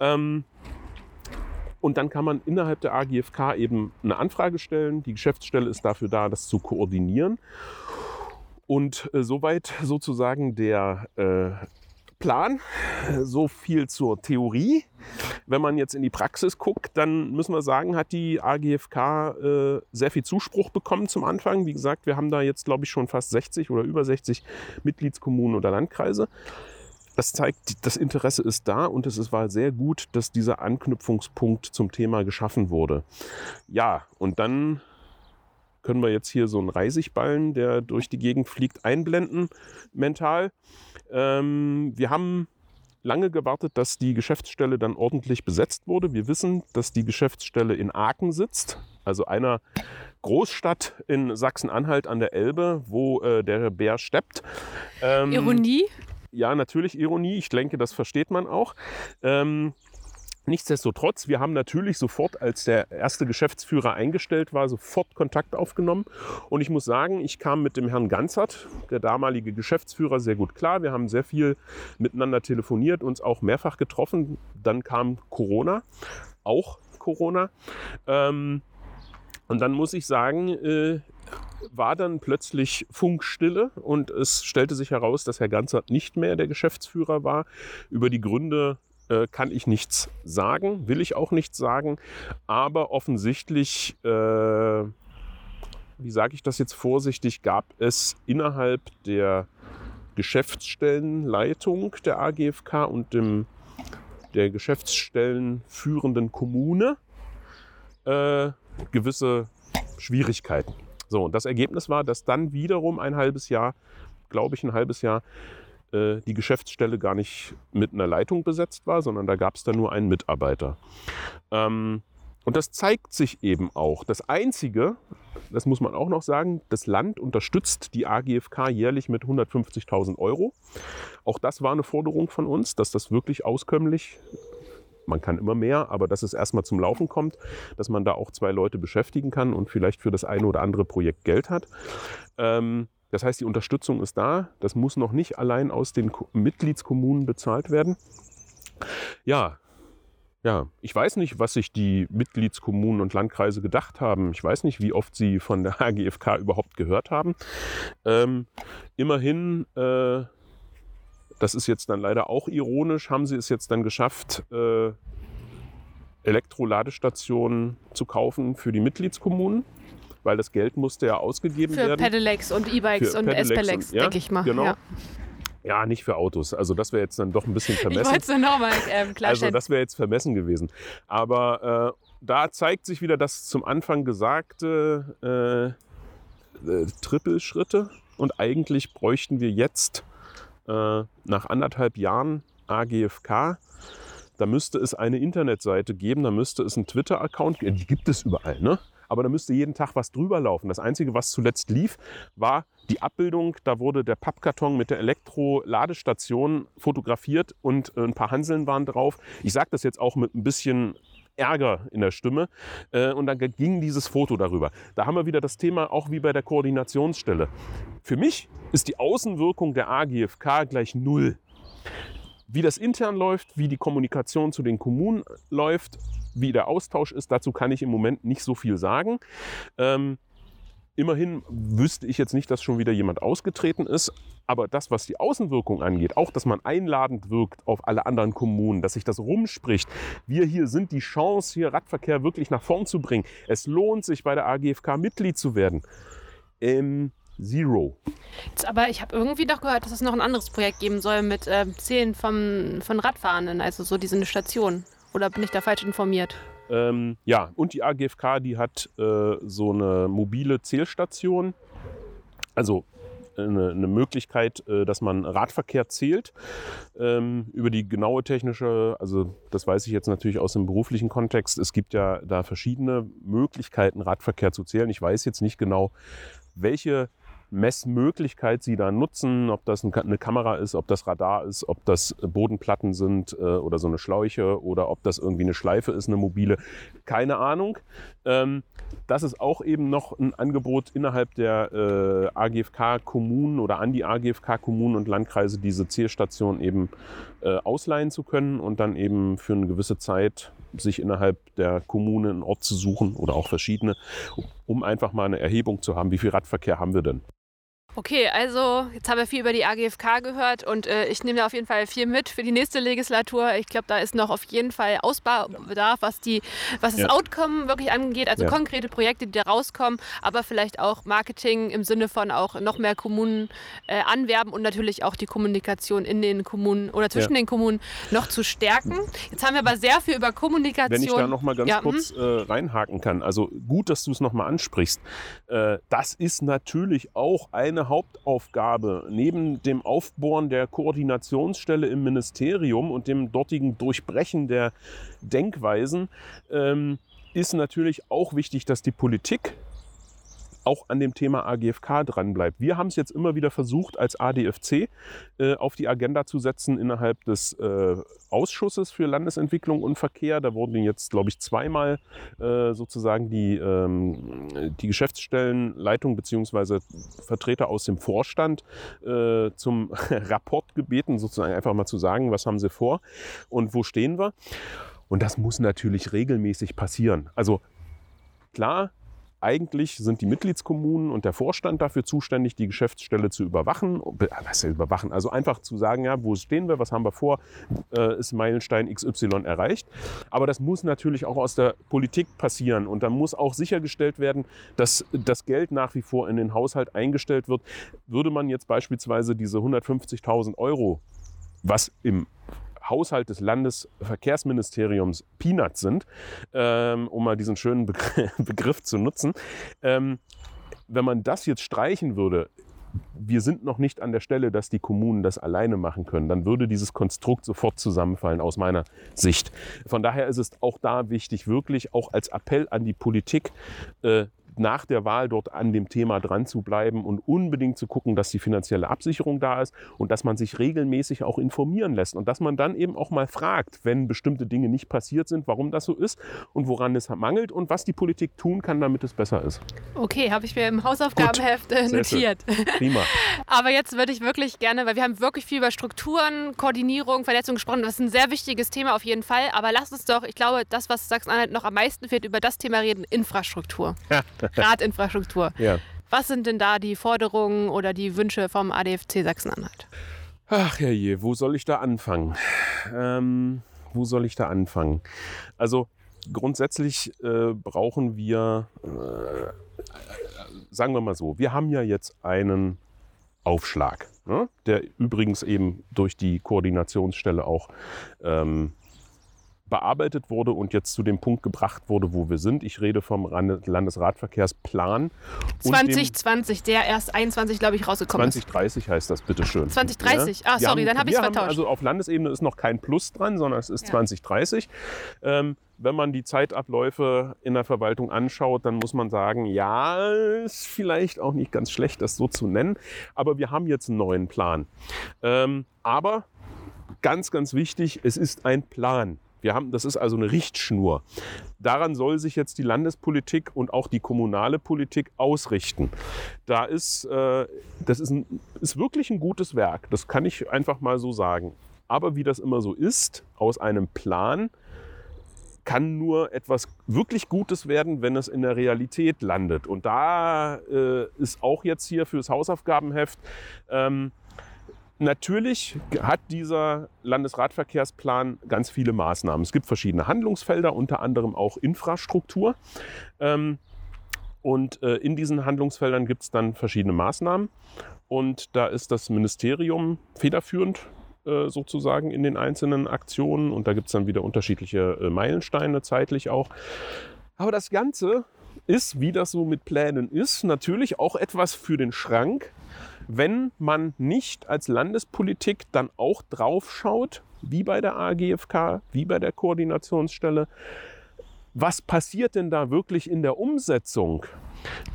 Ähm, und dann kann man innerhalb der AGFK eben eine Anfrage stellen. Die Geschäftsstelle ist dafür da, das zu koordinieren. Und äh, soweit sozusagen der äh, Plan. So viel zur Theorie. Wenn man jetzt in die Praxis guckt, dann müssen wir sagen, hat die AGFK äh, sehr viel Zuspruch bekommen zum Anfang. Wie gesagt, wir haben da jetzt, glaube ich, schon fast 60 oder über 60 Mitgliedskommunen oder Landkreise. Das zeigt, das Interesse ist da und es war sehr gut, dass dieser Anknüpfungspunkt zum Thema geschaffen wurde. Ja, und dann können wir jetzt hier so einen Reisigballen, der durch die Gegend fliegt, einblenden mental. Ähm, wir haben lange gewartet, dass die Geschäftsstelle dann ordentlich besetzt wurde. Wir wissen, dass die Geschäftsstelle in Aachen sitzt, also einer Großstadt in Sachsen-Anhalt an der Elbe, wo äh, der Bär steppt. Ähm, Ironie? Ja, natürlich Ironie. Ich denke, das versteht man auch. Ähm, Nichtsdestotrotz, wir haben natürlich sofort, als der erste Geschäftsführer eingestellt war, sofort Kontakt aufgenommen. Und ich muss sagen, ich kam mit dem Herrn Ganzert, der damalige Geschäftsführer, sehr gut klar. Wir haben sehr viel miteinander telefoniert, uns auch mehrfach getroffen. Dann kam Corona, auch Corona. Ähm, und dann muss ich sagen, äh, war dann plötzlich Funkstille und es stellte sich heraus, dass Herr Ganzert nicht mehr der Geschäftsführer war. Über die Gründe äh, kann ich nichts sagen, will ich auch nichts sagen, aber offensichtlich, äh, wie sage ich das jetzt vorsichtig, gab es innerhalb der Geschäftsstellenleitung der AGFK und dem, der Geschäftsstellenführenden Kommune äh, gewisse Schwierigkeiten. So, und das Ergebnis war, dass dann wiederum ein halbes Jahr, glaube ich, ein halbes Jahr äh, die Geschäftsstelle gar nicht mit einer Leitung besetzt war, sondern da gab es dann nur einen Mitarbeiter. Ähm, und das zeigt sich eben auch. Das Einzige, das muss man auch noch sagen, das Land unterstützt die AGFK jährlich mit 150.000 Euro. Auch das war eine Forderung von uns, dass das wirklich auskömmlich, man kann immer mehr, aber dass es erstmal zum Laufen kommt, dass man da auch zwei Leute beschäftigen kann und vielleicht für das eine oder andere Projekt Geld hat. Ähm, das heißt, die Unterstützung ist da. Das muss noch nicht allein aus den Mitgliedskommunen bezahlt werden. Ja, ja, ich weiß nicht, was sich die Mitgliedskommunen und Landkreise gedacht haben. Ich weiß nicht, wie oft sie von der [laughs] AGFK überhaupt gehört haben. Ähm, immerhin, äh, das ist jetzt dann leider auch ironisch, haben sie es jetzt dann geschafft, äh, Elektroladestationen zu kaufen für die Mitgliedskommunen weil das Geld musste ja ausgegeben für werden. Für Pedelecs und E-Bikes und S-Pedelecs, ja, denke ich mal. Genau. Ja. ja. nicht für Autos. Also das wäre jetzt dann doch ein bisschen vermessen. Ich wollte es nur nochmal ähm, [laughs] Also das wäre jetzt vermessen gewesen. Aber äh, da zeigt sich wieder das zum Anfang gesagte äh, äh, Trippelschritte. Und eigentlich bräuchten wir jetzt äh, nach anderthalb Jahren AGFK da müsste es eine Internetseite geben, da müsste es einen Twitter-Account geben. Die gibt es überall, ne? Aber da müsste jeden Tag was drüber laufen. Das Einzige, was zuletzt lief, war die Abbildung. Da wurde der Pappkarton mit der Elektroladestation fotografiert und äh, ein paar Hanseln waren drauf. Ich sage das jetzt auch mit ein bisschen Ärger in der Stimme. Äh, und dann ging dieses Foto darüber. Da haben wir wieder das Thema, auch wie bei der Koordinationsstelle. Für mich ist die Außenwirkung der AGFK gleich null. Wie das intern läuft, wie die Kommunikation zu den Kommunen läuft, wie der Austausch ist, dazu kann ich im Moment nicht so viel sagen. Ähm, immerhin wüsste ich jetzt nicht, dass schon wieder jemand ausgetreten ist. Aber das, was die Außenwirkung angeht, auch, dass man einladend wirkt auf alle anderen Kommunen, dass sich das rumspricht. Wir hier sind die Chance, hier Radverkehr wirklich nach vorn zu bringen. Es lohnt sich, bei der AGFK Mitglied zu werden. Ähm, Zero. Aber ich habe irgendwie doch gehört, dass es noch ein anderes Projekt geben soll mit äh, Zählen vom, von Radfahrenden, also so diese Station. Oder bin ich da falsch informiert? Ähm, ja, und die AGFK, die hat äh, so eine mobile Zählstation. Also eine, eine Möglichkeit, äh, dass man Radverkehr zählt. Ähm, über die genaue technische, also das weiß ich jetzt natürlich aus dem beruflichen Kontext, es gibt ja da verschiedene Möglichkeiten, Radverkehr zu zählen. Ich weiß jetzt nicht genau, welche Messmöglichkeit Sie da nutzen, ob das eine Kamera ist, ob das Radar ist, ob das Bodenplatten sind äh, oder so eine Schläuche oder ob das irgendwie eine Schleife ist, eine mobile. Keine Ahnung. Ähm, das ist auch eben noch ein Angebot innerhalb der äh, AGFK-Kommunen oder an die AGFK-Kommunen und Landkreise diese Zählstation eben äh, ausleihen zu können und dann eben für eine gewisse Zeit sich innerhalb der Kommune einen Ort zu suchen oder auch verschiedene, um einfach mal eine Erhebung zu haben, wie viel Radverkehr haben wir denn. Okay, also jetzt haben wir viel über die AGFK gehört und äh, ich nehme da auf jeden Fall viel mit für die nächste Legislatur. Ich glaube, da ist noch auf jeden Fall Ausbaubedarf, was, die, was das ja. Outcome wirklich angeht, also ja. konkrete Projekte, die da rauskommen, aber vielleicht auch Marketing im Sinne von auch noch mehr Kommunen äh, anwerben und natürlich auch die Kommunikation in den Kommunen oder zwischen ja. den Kommunen noch zu stärken. Jetzt haben wir aber sehr viel über Kommunikation. Wenn ich da noch mal ganz kurz hm? äh, reinhaken kann, also gut, dass du es noch mal ansprichst. Äh, das ist natürlich auch eine meine Hauptaufgabe neben dem Aufbohren der Koordinationsstelle im Ministerium und dem dortigen Durchbrechen der Denkweisen ähm, ist natürlich auch wichtig, dass die Politik auch an dem Thema AGFK dranbleibt. Wir haben es jetzt immer wieder versucht, als ADFC äh, auf die Agenda zu setzen innerhalb des äh, Ausschusses für Landesentwicklung und Verkehr. Da wurden jetzt, glaube ich, zweimal äh, sozusagen die, ähm, die Geschäftsstellenleitung bzw. Vertreter aus dem Vorstand äh, zum [laughs] Rapport gebeten, sozusagen einfach mal zu sagen, was haben sie vor und wo stehen wir. Und das muss natürlich regelmäßig passieren. Also klar, eigentlich sind die Mitgliedskommunen und der Vorstand dafür zuständig, die Geschäftsstelle zu überwachen. Was ja überwachen? Also einfach zu sagen, ja, wo stehen wir, was haben wir vor, äh, ist Meilenstein XY erreicht. Aber das muss natürlich auch aus der Politik passieren und dann muss auch sichergestellt werden, dass das Geld nach wie vor in den Haushalt eingestellt wird. Würde man jetzt beispielsweise diese 150.000 Euro, was im Haushalt des Landesverkehrsministeriums Peanuts sind, ähm, um mal diesen schönen [laughs] Begriff zu nutzen. Ähm, wenn man das jetzt streichen würde, wir sind noch nicht an der Stelle, dass die Kommunen das alleine machen können, dann würde dieses Konstrukt sofort zusammenfallen aus meiner Sicht. Von daher ist es auch da wichtig, wirklich auch als Appell an die Politik, äh, nach der Wahl dort an dem Thema dran zu bleiben und unbedingt zu gucken, dass die finanzielle Absicherung da ist und dass man sich regelmäßig auch informieren lässt und dass man dann eben auch mal fragt, wenn bestimmte Dinge nicht passiert sind, warum das so ist und woran es mangelt und was die Politik tun kann, damit es besser ist. Okay, habe ich mir im Hausaufgabenheft Gut, äh, notiert. Prima. [laughs] Aber jetzt würde ich wirklich gerne, weil wir haben wirklich viel über Strukturen, Koordinierung, Vernetzung gesprochen. Das ist ein sehr wichtiges Thema auf jeden Fall. Aber lasst uns doch, ich glaube, das, was Sachsen-Anhalt noch am meisten fehlt, über das Thema reden, Infrastruktur. Radinfrastruktur. Ja. Was sind denn da die Forderungen oder die Wünsche vom ADFC Sachsen-Anhalt? Ach ja je, wo soll ich da anfangen? Ähm, wo soll ich da anfangen? Also grundsätzlich äh, brauchen wir, äh, sagen wir mal so, wir haben ja jetzt einen Aufschlag, ne? der übrigens eben durch die Koordinationsstelle auch ähm, bearbeitet wurde und jetzt zu dem Punkt gebracht wurde, wo wir sind. Ich rede vom Landesradverkehrsplan. 2020, der erst 21, glaube ich, rausgekommen 2030 ist. 2030 heißt das, bitteschön. 2030, ja? ah, sorry, haben, dann habe ich es vertauscht. also auf Landesebene ist noch kein Plus dran, sondern es ist ja. 2030. Ähm, wenn man die Zeitabläufe in der Verwaltung anschaut, dann muss man sagen, ja, ist vielleicht auch nicht ganz schlecht, das so zu nennen. Aber wir haben jetzt einen neuen Plan. Ähm, aber ganz, ganz wichtig, es ist ein Plan. Wir haben, das ist also eine Richtschnur. Daran soll sich jetzt die Landespolitik und auch die kommunale Politik ausrichten. Da ist, äh, das ist, ein, ist wirklich ein gutes Werk. Das kann ich einfach mal so sagen. Aber wie das immer so ist, aus einem Plan kann nur etwas wirklich Gutes werden, wenn es in der Realität landet. Und da äh, ist auch jetzt hier fürs Hausaufgabenheft ähm, Natürlich hat dieser Landesradverkehrsplan ganz viele Maßnahmen. Es gibt verschiedene Handlungsfelder, unter anderem auch Infrastruktur. Ähm, und äh, in diesen Handlungsfeldern gibt es dann verschiedene Maßnahmen. Und da ist das Ministerium federführend äh, sozusagen in den einzelnen Aktionen. Und da gibt es dann wieder unterschiedliche äh, Meilensteine zeitlich auch. Aber das Ganze ist, wie das so mit Plänen ist, natürlich auch etwas für den Schrank, wenn man nicht als Landespolitik dann auch drauf schaut, wie bei der AGFK, wie bei der Koordinationsstelle, was passiert denn da wirklich in der Umsetzung?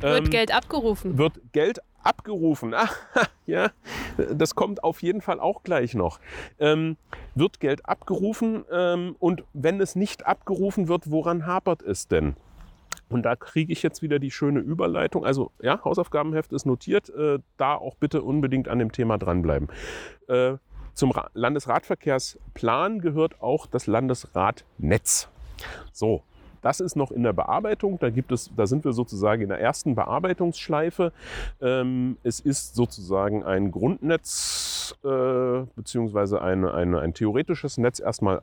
Wird ähm, Geld abgerufen? Wird Geld abgerufen? Ach, [laughs] ja, das kommt auf jeden Fall auch gleich noch. Ähm, wird Geld abgerufen ähm, und wenn es nicht abgerufen wird, woran hapert es denn? Und da kriege ich jetzt wieder die schöne Überleitung. Also ja, Hausaufgabenheft ist notiert. Äh, da auch bitte unbedingt an dem Thema dranbleiben. Äh, zum Ra Landesradverkehrsplan gehört auch das Landesradnetz. So, das ist noch in der Bearbeitung. Da, gibt es, da sind wir sozusagen in der ersten Bearbeitungsschleife. Ähm, es ist sozusagen ein Grundnetz äh, beziehungsweise eine, eine, ein theoretisches Netz erstmal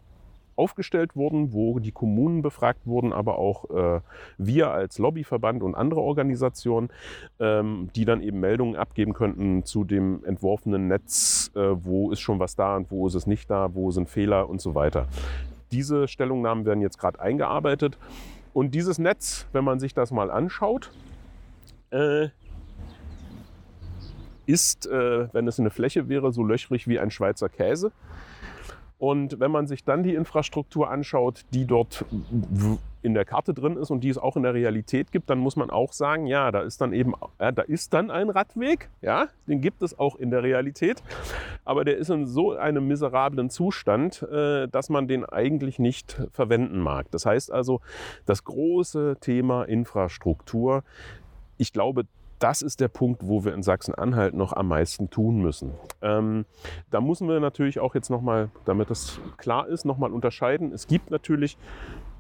aufgestellt wurden, wo die Kommunen befragt wurden, aber auch äh, wir als Lobbyverband und andere Organisationen, ähm, die dann eben Meldungen abgeben könnten zu dem entworfenen Netz, äh, wo ist schon was da und wo ist es nicht da, wo sind Fehler und so weiter. Diese Stellungnahmen werden jetzt gerade eingearbeitet. Und dieses Netz, wenn man sich das mal anschaut, äh, ist, äh, wenn es eine Fläche wäre, so löchrig wie ein Schweizer Käse. Und wenn man sich dann die Infrastruktur anschaut, die dort in der Karte drin ist und die es auch in der Realität gibt, dann muss man auch sagen, ja, da ist dann eben, ja, da ist dann ein Radweg, ja, den gibt es auch in der Realität, aber der ist in so einem miserablen Zustand, äh, dass man den eigentlich nicht verwenden mag. Das heißt also, das große Thema Infrastruktur, ich glaube, das ist der Punkt, wo wir in Sachsen-Anhalt noch am meisten tun müssen. Ähm, da müssen wir natürlich auch jetzt nochmal, damit das klar ist, nochmal unterscheiden. Es gibt natürlich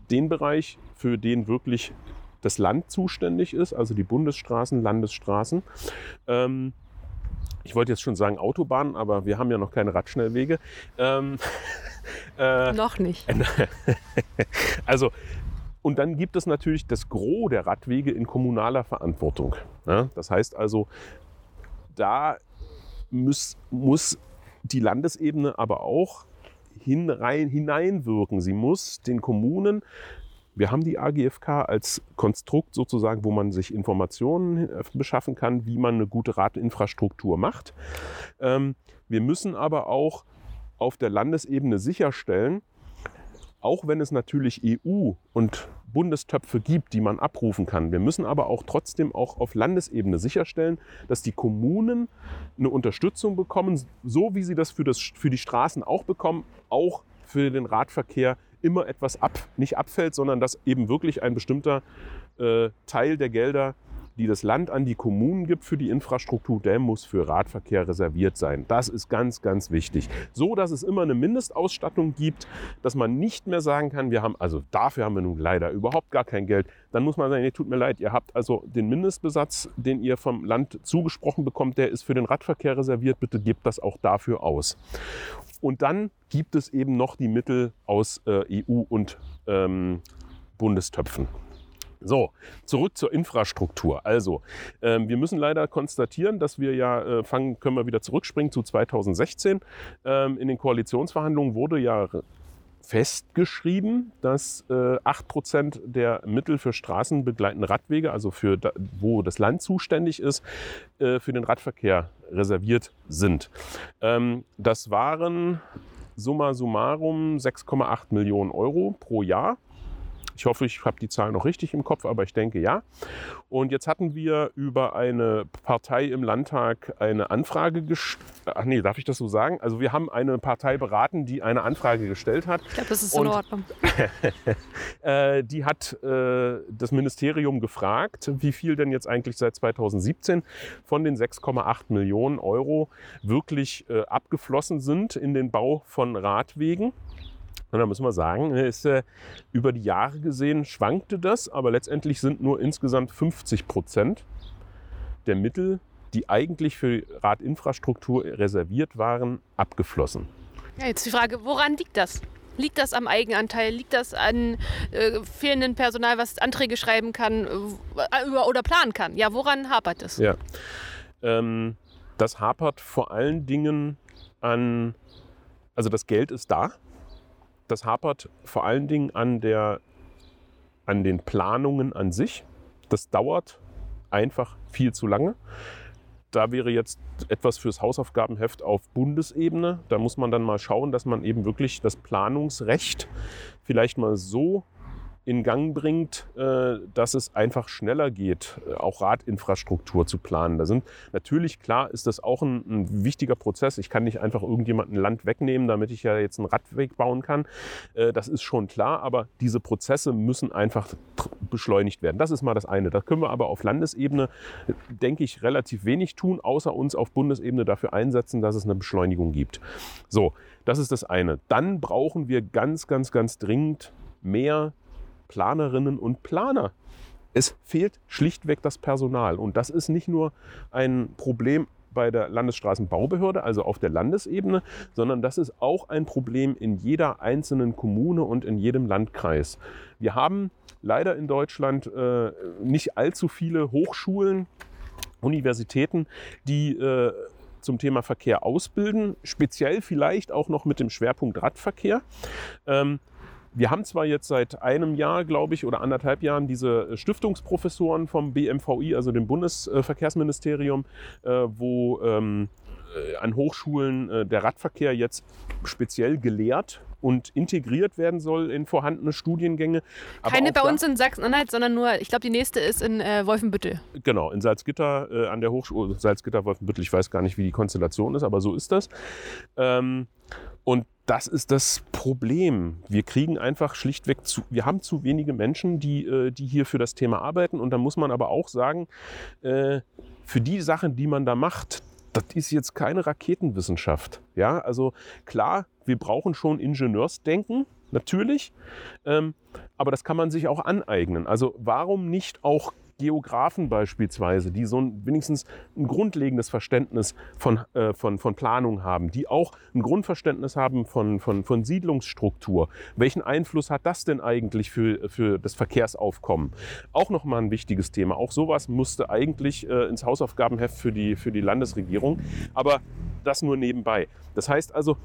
den Bereich, für den wirklich das Land zuständig ist, also die Bundesstraßen, Landesstraßen. Ähm, ich wollte jetzt schon sagen Autobahnen, aber wir haben ja noch keine Radschnellwege. Ähm, [laughs] äh, noch nicht. [laughs] also, und dann gibt es natürlich das Gros der Radwege in kommunaler Verantwortung. Das heißt also, da muss, muss die Landesebene aber auch hinein, hineinwirken. Sie muss den Kommunen wir haben die AGFK als Konstrukt sozusagen, wo man sich Informationen äh, beschaffen kann, wie man eine gute Radinfrastruktur macht. Ähm, wir müssen aber auch auf der Landesebene sicherstellen, auch wenn es natürlich EU und Bundestöpfe gibt, die man abrufen kann. Wir müssen aber auch trotzdem auch auf Landesebene sicherstellen, dass die Kommunen eine Unterstützung bekommen, so wie sie das für, das, für die Straßen auch bekommen, auch für den Radverkehr immer etwas ab, nicht abfällt, sondern dass eben wirklich ein bestimmter äh, Teil der Gelder die das Land an die Kommunen gibt für die Infrastruktur, der muss für Radverkehr reserviert sein. Das ist ganz, ganz wichtig. So, dass es immer eine Mindestausstattung gibt, dass man nicht mehr sagen kann, wir haben, also dafür haben wir nun leider überhaupt gar kein Geld. Dann muss man sagen, nee, tut mir leid, ihr habt also den Mindestbesatz, den ihr vom Land zugesprochen bekommt, der ist für den Radverkehr reserviert, bitte gebt das auch dafür aus. Und dann gibt es eben noch die Mittel aus äh, EU und ähm, Bundestöpfen. So, zurück zur Infrastruktur. Also, ähm, wir müssen leider konstatieren, dass wir ja äh, fangen, können wir wieder zurückspringen zu 2016. Ähm, in den Koalitionsverhandlungen wurde ja festgeschrieben, dass äh, 8% der Mittel für straßenbegleitende Radwege, also für da, wo das Land zuständig ist, äh, für den Radverkehr reserviert sind. Ähm, das waren summa summarum 6,8 Millionen Euro pro Jahr. Ich hoffe, ich habe die Zahl noch richtig im Kopf, aber ich denke ja. Und jetzt hatten wir über eine Partei im Landtag eine Anfrage gestellt. Ach nee, darf ich das so sagen? Also wir haben eine Partei beraten, die eine Anfrage gestellt hat. Ich glaube, das ist in Ordnung. [laughs] äh, die hat äh, das Ministerium gefragt, wie viel denn jetzt eigentlich seit 2017 von den 6,8 Millionen Euro wirklich äh, abgeflossen sind in den Bau von Radwegen. Und da müssen wir sagen, ne, ist, äh, über die Jahre gesehen schwankte das, aber letztendlich sind nur insgesamt 50 Prozent der Mittel, die eigentlich für Radinfrastruktur reserviert waren, abgeflossen. Ja, jetzt die Frage, woran liegt das? Liegt das am Eigenanteil? Liegt das an äh, fehlendem Personal, was Anträge schreiben kann äh, oder planen kann? Ja, woran hapert es? Ja, ähm, das hapert vor allen Dingen an, also das Geld ist da, das hapert vor allen Dingen an, der, an den Planungen an sich. Das dauert einfach viel zu lange. Da wäre jetzt etwas fürs Hausaufgabenheft auf Bundesebene. Da muss man dann mal schauen, dass man eben wirklich das Planungsrecht vielleicht mal so in Gang bringt, äh, dass es einfach schneller geht, äh, auch Radinfrastruktur zu planen. Da sind natürlich klar, ist das auch ein, ein wichtiger Prozess. Ich kann nicht einfach irgendjemanden Land wegnehmen, damit ich ja jetzt einen Radweg bauen kann. Äh, das ist schon klar, aber diese Prozesse müssen einfach beschleunigt werden. Das ist mal das eine. Da können wir aber auf Landesebene, denke ich, relativ wenig tun, außer uns auf Bundesebene dafür einsetzen, dass es eine Beschleunigung gibt. So, das ist das eine. Dann brauchen wir ganz, ganz, ganz dringend mehr Planerinnen und Planer. Es fehlt schlichtweg das Personal. Und das ist nicht nur ein Problem bei der Landesstraßenbaubehörde, also auf der Landesebene, sondern das ist auch ein Problem in jeder einzelnen Kommune und in jedem Landkreis. Wir haben leider in Deutschland äh, nicht allzu viele Hochschulen, Universitäten, die äh, zum Thema Verkehr ausbilden, speziell vielleicht auch noch mit dem Schwerpunkt Radverkehr. Ähm, wir haben zwar jetzt seit einem Jahr, glaube ich, oder anderthalb Jahren diese Stiftungsprofessoren vom BMVI, also dem Bundesverkehrsministerium, äh, wo ähm, äh, an Hochschulen äh, der Radverkehr jetzt speziell gelehrt und integriert werden soll in vorhandene Studiengänge. Aber Keine bei uns in Sachsen-Anhalt, sondern nur, ich glaube, die nächste ist in äh, Wolfenbüttel. Genau, in Salzgitter äh, an der Hochschule, Salzgitter-Wolfenbüttel, ich weiß gar nicht, wie die Konstellation ist, aber so ist das. Ähm, und das ist das Problem. Wir kriegen einfach schlichtweg zu, wir haben zu wenige Menschen, die, äh, die hier für das Thema arbeiten. Und da muss man aber auch sagen, äh, für die Sachen, die man da macht, das ist jetzt keine Raketenwissenschaft. Ja, also klar, wir brauchen schon Ingenieursdenken, natürlich, ähm, aber das kann man sich auch aneignen. Also warum nicht auch Geografen beispielsweise, die so ein, wenigstens ein grundlegendes Verständnis von, äh, von, von Planung haben, die auch ein Grundverständnis haben von, von, von Siedlungsstruktur. Welchen Einfluss hat das denn eigentlich für, für das Verkehrsaufkommen? Auch nochmal ein wichtiges Thema. Auch sowas musste eigentlich äh, ins Hausaufgabenheft für die, für die Landesregierung. Aber das nur nebenbei. Das heißt also,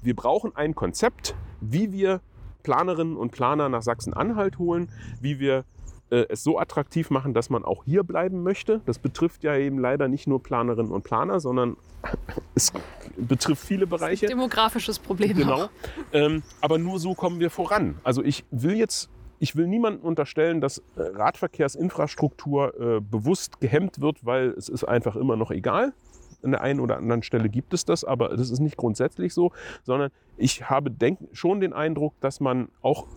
wir brauchen ein Konzept, wie wir Planerinnen und Planer nach Sachsen-Anhalt holen, wie wir äh, es so attraktiv machen, dass man auch hier bleiben möchte. Das betrifft ja eben leider nicht nur Planerinnen und Planer, sondern [laughs] es betrifft viele Bereiche. demografisches Problem. Genau. Ähm, aber nur so kommen wir voran. Also ich will jetzt ich will niemandem unterstellen, dass äh, Radverkehrsinfrastruktur äh, bewusst gehemmt wird, weil es ist einfach immer noch egal. An der einen oder anderen Stelle gibt es das, aber das ist nicht grundsätzlich so, sondern ich habe denk, schon den Eindruck, dass man auch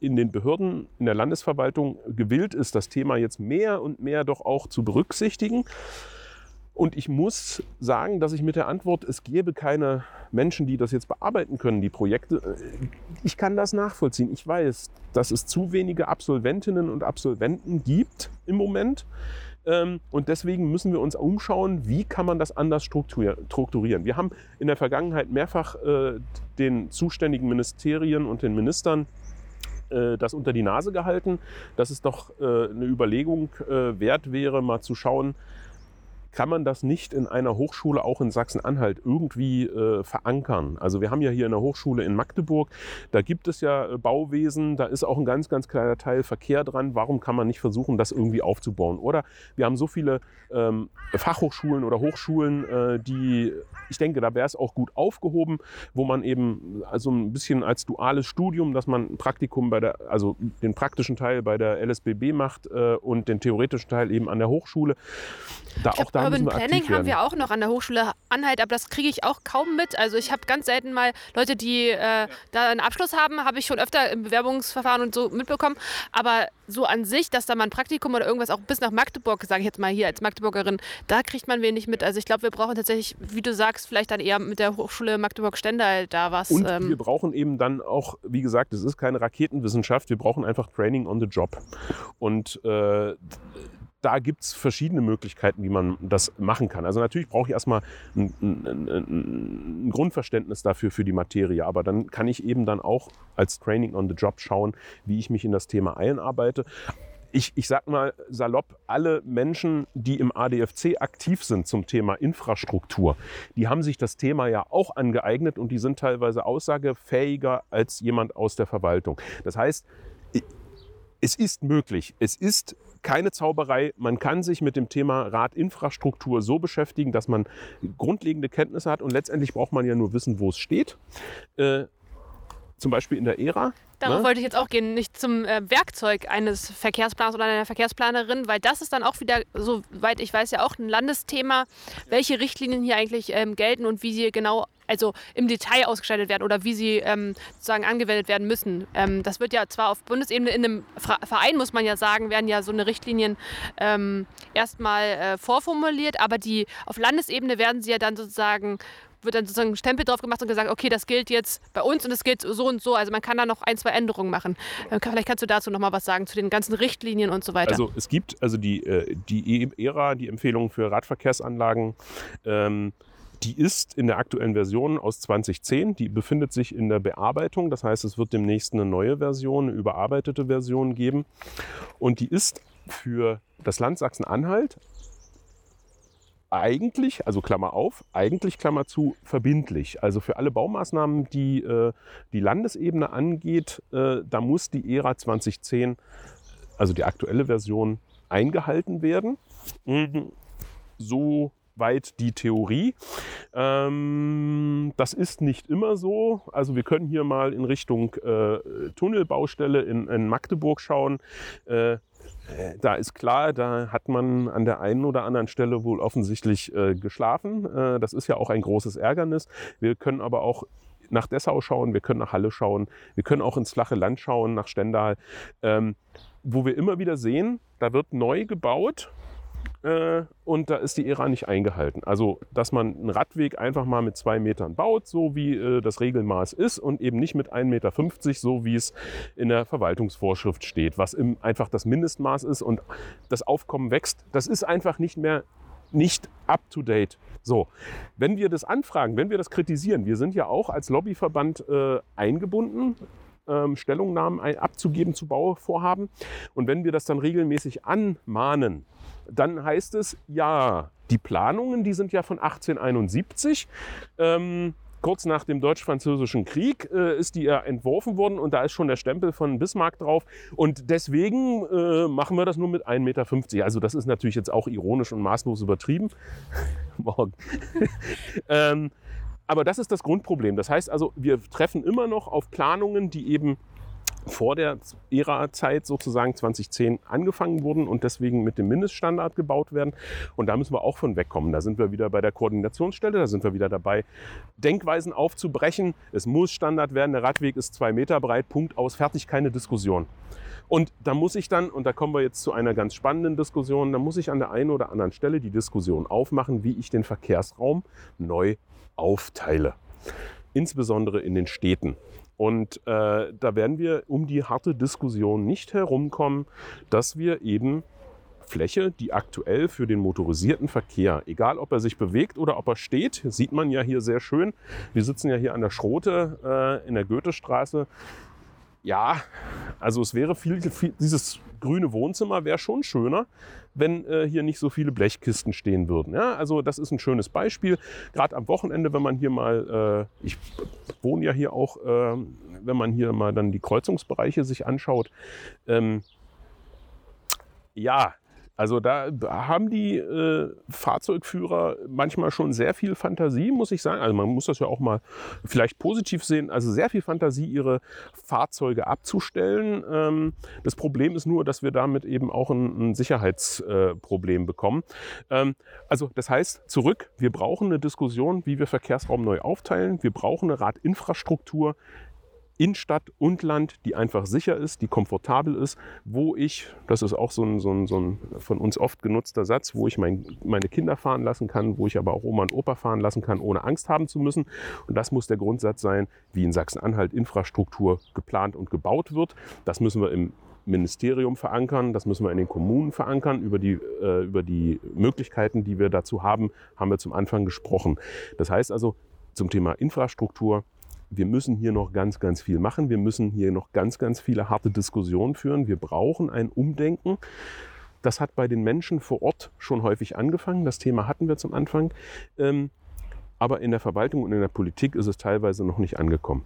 in den Behörden, in der Landesverwaltung gewillt ist, das Thema jetzt mehr und mehr doch auch zu berücksichtigen. Und ich muss sagen, dass ich mit der Antwort, es gäbe keine Menschen, die das jetzt bearbeiten können, die Projekte, äh, ich kann das nachvollziehen. Ich weiß, dass es zu wenige Absolventinnen und Absolventen gibt im Moment. Ähm, und deswegen müssen wir uns umschauen, wie kann man das anders strukturieren. Wir haben in der Vergangenheit mehrfach äh, den zuständigen Ministerien und den Ministern äh, das unter die Nase gehalten, dass es doch äh, eine Überlegung äh, wert wäre, mal zu schauen, kann man das nicht in einer Hochschule auch in Sachsen-Anhalt irgendwie äh, verankern. Also wir haben ja hier eine Hochschule in Magdeburg, da gibt es ja äh, Bauwesen, da ist auch ein ganz, ganz kleiner Teil Verkehr dran. Warum kann man nicht versuchen, das irgendwie aufzubauen? Oder wir haben so viele ähm, Fachhochschulen oder Hochschulen, äh, die, ich denke, da wäre es auch gut aufgehoben, wo man eben also ein bisschen als duales Studium, dass man ein Praktikum bei der, also den praktischen Teil bei der LSBB macht äh, und den theoretischen Teil eben an der Hochschule. Da auch da Urban Planning haben wir auch noch an der Hochschule Anhalt, aber das kriege ich auch kaum mit. Also ich habe ganz selten mal Leute, die äh, da einen Abschluss haben, habe ich schon öfter im Bewerbungsverfahren und so mitbekommen. Aber so an sich, dass da mal ein Praktikum oder irgendwas auch bis nach Magdeburg, sage ich jetzt mal hier als Magdeburgerin, da kriegt man wenig mit. Also ich glaube, wir brauchen tatsächlich, wie du sagst, vielleicht dann eher mit der Hochschule Magdeburg-Stendal da was. Und ähm, wir brauchen eben dann auch, wie gesagt, es ist keine Raketenwissenschaft, wir brauchen einfach Training on the Job. Und äh, da gibt es verschiedene Möglichkeiten, wie man das machen kann. Also natürlich brauche ich erstmal ein, ein, ein, Grundverständnis dafür für die Materie, aber dann kann ich eben dann auch als Training on the Job schauen, wie ich mich in das Thema einarbeite. Ich, ich sag mal salopp, alle Menschen, die im ADFC aktiv sind zum Thema Infrastruktur, die haben sich das Thema ja auch angeeignet und die sind teilweise aussagefähiger als jemand aus der Verwaltung. Das heißt, es ist möglich. Es ist keine Zauberei. Man kann sich mit dem Thema Radinfrastruktur so beschäftigen, dass man grundlegende Kenntnisse hat und letztendlich braucht man ja nur wissen, wo es steht. Äh, zum Beispiel in der ERA. Darauf ne? wollte ich jetzt auch gehen, nicht zum äh, Werkzeug eines Verkehrsplaners oder einer Verkehrsplanerin, weil das ist dann auch wieder, soweit ich weiß, ja auch ein Landesthema, welche Richtlinien hier eigentlich ähm, gelten und wie sie genau, also im Detail ausgestaltet werden oder wie sie ähm, sozusagen angewendet werden müssen. Ähm, das wird ja zwar auf Bundesebene in einem Verein, muss man ja sagen, werden ja so eine Richtlinien ähm, erstmal äh, vorformuliert, aber die auf Landesebene werden sie ja dann sozusagen wird dann sozusagen ein Stempel drauf gemacht und gesagt, okay, das gilt jetzt bei uns und es gilt so und so. Also man kann da noch ein, zwei Änderungen machen. Äh, vielleicht kannst du dazu noch mal was sagen, zu den ganzen Richtlinien und so weiter. Also es gibt also die, äh, die ERA, die Empfehlung für Radverkehrsanlagen, ähm, die ist in der aktuellen Version aus 2010. Die befindet sich in der Bearbeitung. Das heißt, es wird demnächst eine neue Version, eine überarbeitete Version geben. Und die ist für das Land Sachsen-Anhalt eigentlich, also Klammer auf, eigentlich Klammer zu, verbindlich. Also für alle Baumaßnahmen, die äh, die Landesebene angeht, äh, da muss die ERA 2010, also die aktuelle Version, eingehalten werden. Mhm. So weit die Theorie. Ähm, das ist nicht immer so. Also wir können hier mal in Richtung äh, Tunnelbaustelle in, in, Magdeburg schauen. Äh, da ist klar, da hat man an der einen oder anderen Stelle wohl offensichtlich äh, geschlafen. Äh, das ist ja auch ein großes Ärgernis. Wir können aber auch nach Dessau schauen, wir können nach Halle schauen, wir können auch ins flache Land schauen, nach Stendal, ähm, wo wir immer wieder sehen, da wird neu gebaut äh, und da ist die ERA nicht eingehalten. Also, dass man einen Radweg einfach mal mit zwei Metern baut, so wie äh, das Regelmaß ist und eben nicht mit 1,50 Meter, so wie es in der Verwaltungsvorschrift steht, was im, einfach das Mindestmaß ist und das Aufkommen wächst. Das ist einfach nicht mehr nicht up to date. So, wenn wir das anfragen, wenn wir das kritisieren, wir sind ja auch als Lobbyverband äh, eingebunden ähm, Stellungnahmen abzugeben zu Bauvorhaben. Und wenn wir das dann regelmäßig anmahnen, dann heißt es, ja, die Planungen, die sind ja von 1871. Ähm, kurz nach dem Deutsch-Französischen Krieg äh, ist die ja entworfen worden und da ist schon der Stempel von Bismarck drauf. Und deswegen äh, machen wir das nur mit 1,50 Meter. Also das ist natürlich jetzt auch ironisch und maßlos übertrieben. [laughs] Morgen. [laughs] ähm, aber das ist das Grundproblem. Das heißt also, wir treffen immer noch auf Planungen, die eben vor der Ära-Zeit sozusagen 2010 angefangen wurden und deswegen mit dem Mindeststandard gebaut werden. Und da müssen wir auch von wegkommen. Da sind wir wieder bei der Koordinationsstelle, da sind wir wieder dabei, Denkweisen aufzubrechen. Es muss Standard werden, der Radweg ist zwei Meter breit, Punkt aus, fertig, keine Diskussion. Und da muss ich dann, und da kommen wir jetzt zu einer ganz spannenden Diskussion, da muss ich an der einen oder anderen Stelle die Diskussion aufmachen, wie ich den Verkehrsraum neu aufteile. Insbesondere in den Städten. Und äh, da werden wir um die harte Diskussion nicht herumkommen, dass wir eben Fläche, die aktuell für den motorisierten Verkehr, egal ob er sich bewegt oder ob er steht, sieht man ja hier sehr schön. Wir sitzen ja hier an der Schrote äh, in der Goethestraße. Ja, also es wäre viel, viel dieses grüne Wohnzimmer wäre schon schöner, wenn äh, hier nicht so viele Blechkisten stehen würden. Ja, also das ist ein schönes Beispiel. Gerade am Wochenende, wenn man hier mal, äh, ich wohne ja hier auch, äh, wenn man hier mal dann die Kreuzungsbereiche sich anschaut. Ähm, ja, also da haben die äh, Fahrzeugführer manchmal schon sehr viel Fantasie, muss ich sagen. Also man muss das ja auch mal vielleicht positiv sehen. Also sehr viel Fantasie, ihre Fahrzeuge abzustellen. Ähm, das Problem ist nur, dass wir damit eben auch ein, ein Sicherheitsproblem äh, bekommen. Ähm, also das heißt, zurück, wir brauchen eine Diskussion, wie wir Verkehrsraum neu aufteilen. Wir brauchen eine Radinfrastruktur, in Stadt und Land, die einfach sicher ist, die komfortabel ist, wo ich, das ist auch so ein, so ein, so ein von uns oft genutzter Satz, wo ich mein, meine Kinder fahren lassen kann, wo ich aber auch Oma und Opa fahren lassen kann, ohne Angst haben zu müssen. Und das muss der Grundsatz sein, wie in Sachsen-Anhalt Infrastruktur geplant und gebaut wird. Das müssen wir im Ministerium verankern, das müssen wir in den Kommunen verankern. Über die, äh, über die Möglichkeiten, die wir dazu haben, haben wir zum Anfang gesprochen. Das heißt also, zum Thema Infrastruktur wir müssen hier noch ganz, ganz viel machen. Wir müssen hier noch ganz, ganz viele harte Diskussionen führen. Wir brauchen ein Umdenken. Das hat bei den Menschen vor Ort schon häufig angefangen. Das Thema hatten wir zum Anfang. Ähm, aber in der Verwaltung und in der Politik ist es teilweise noch nicht angekommen.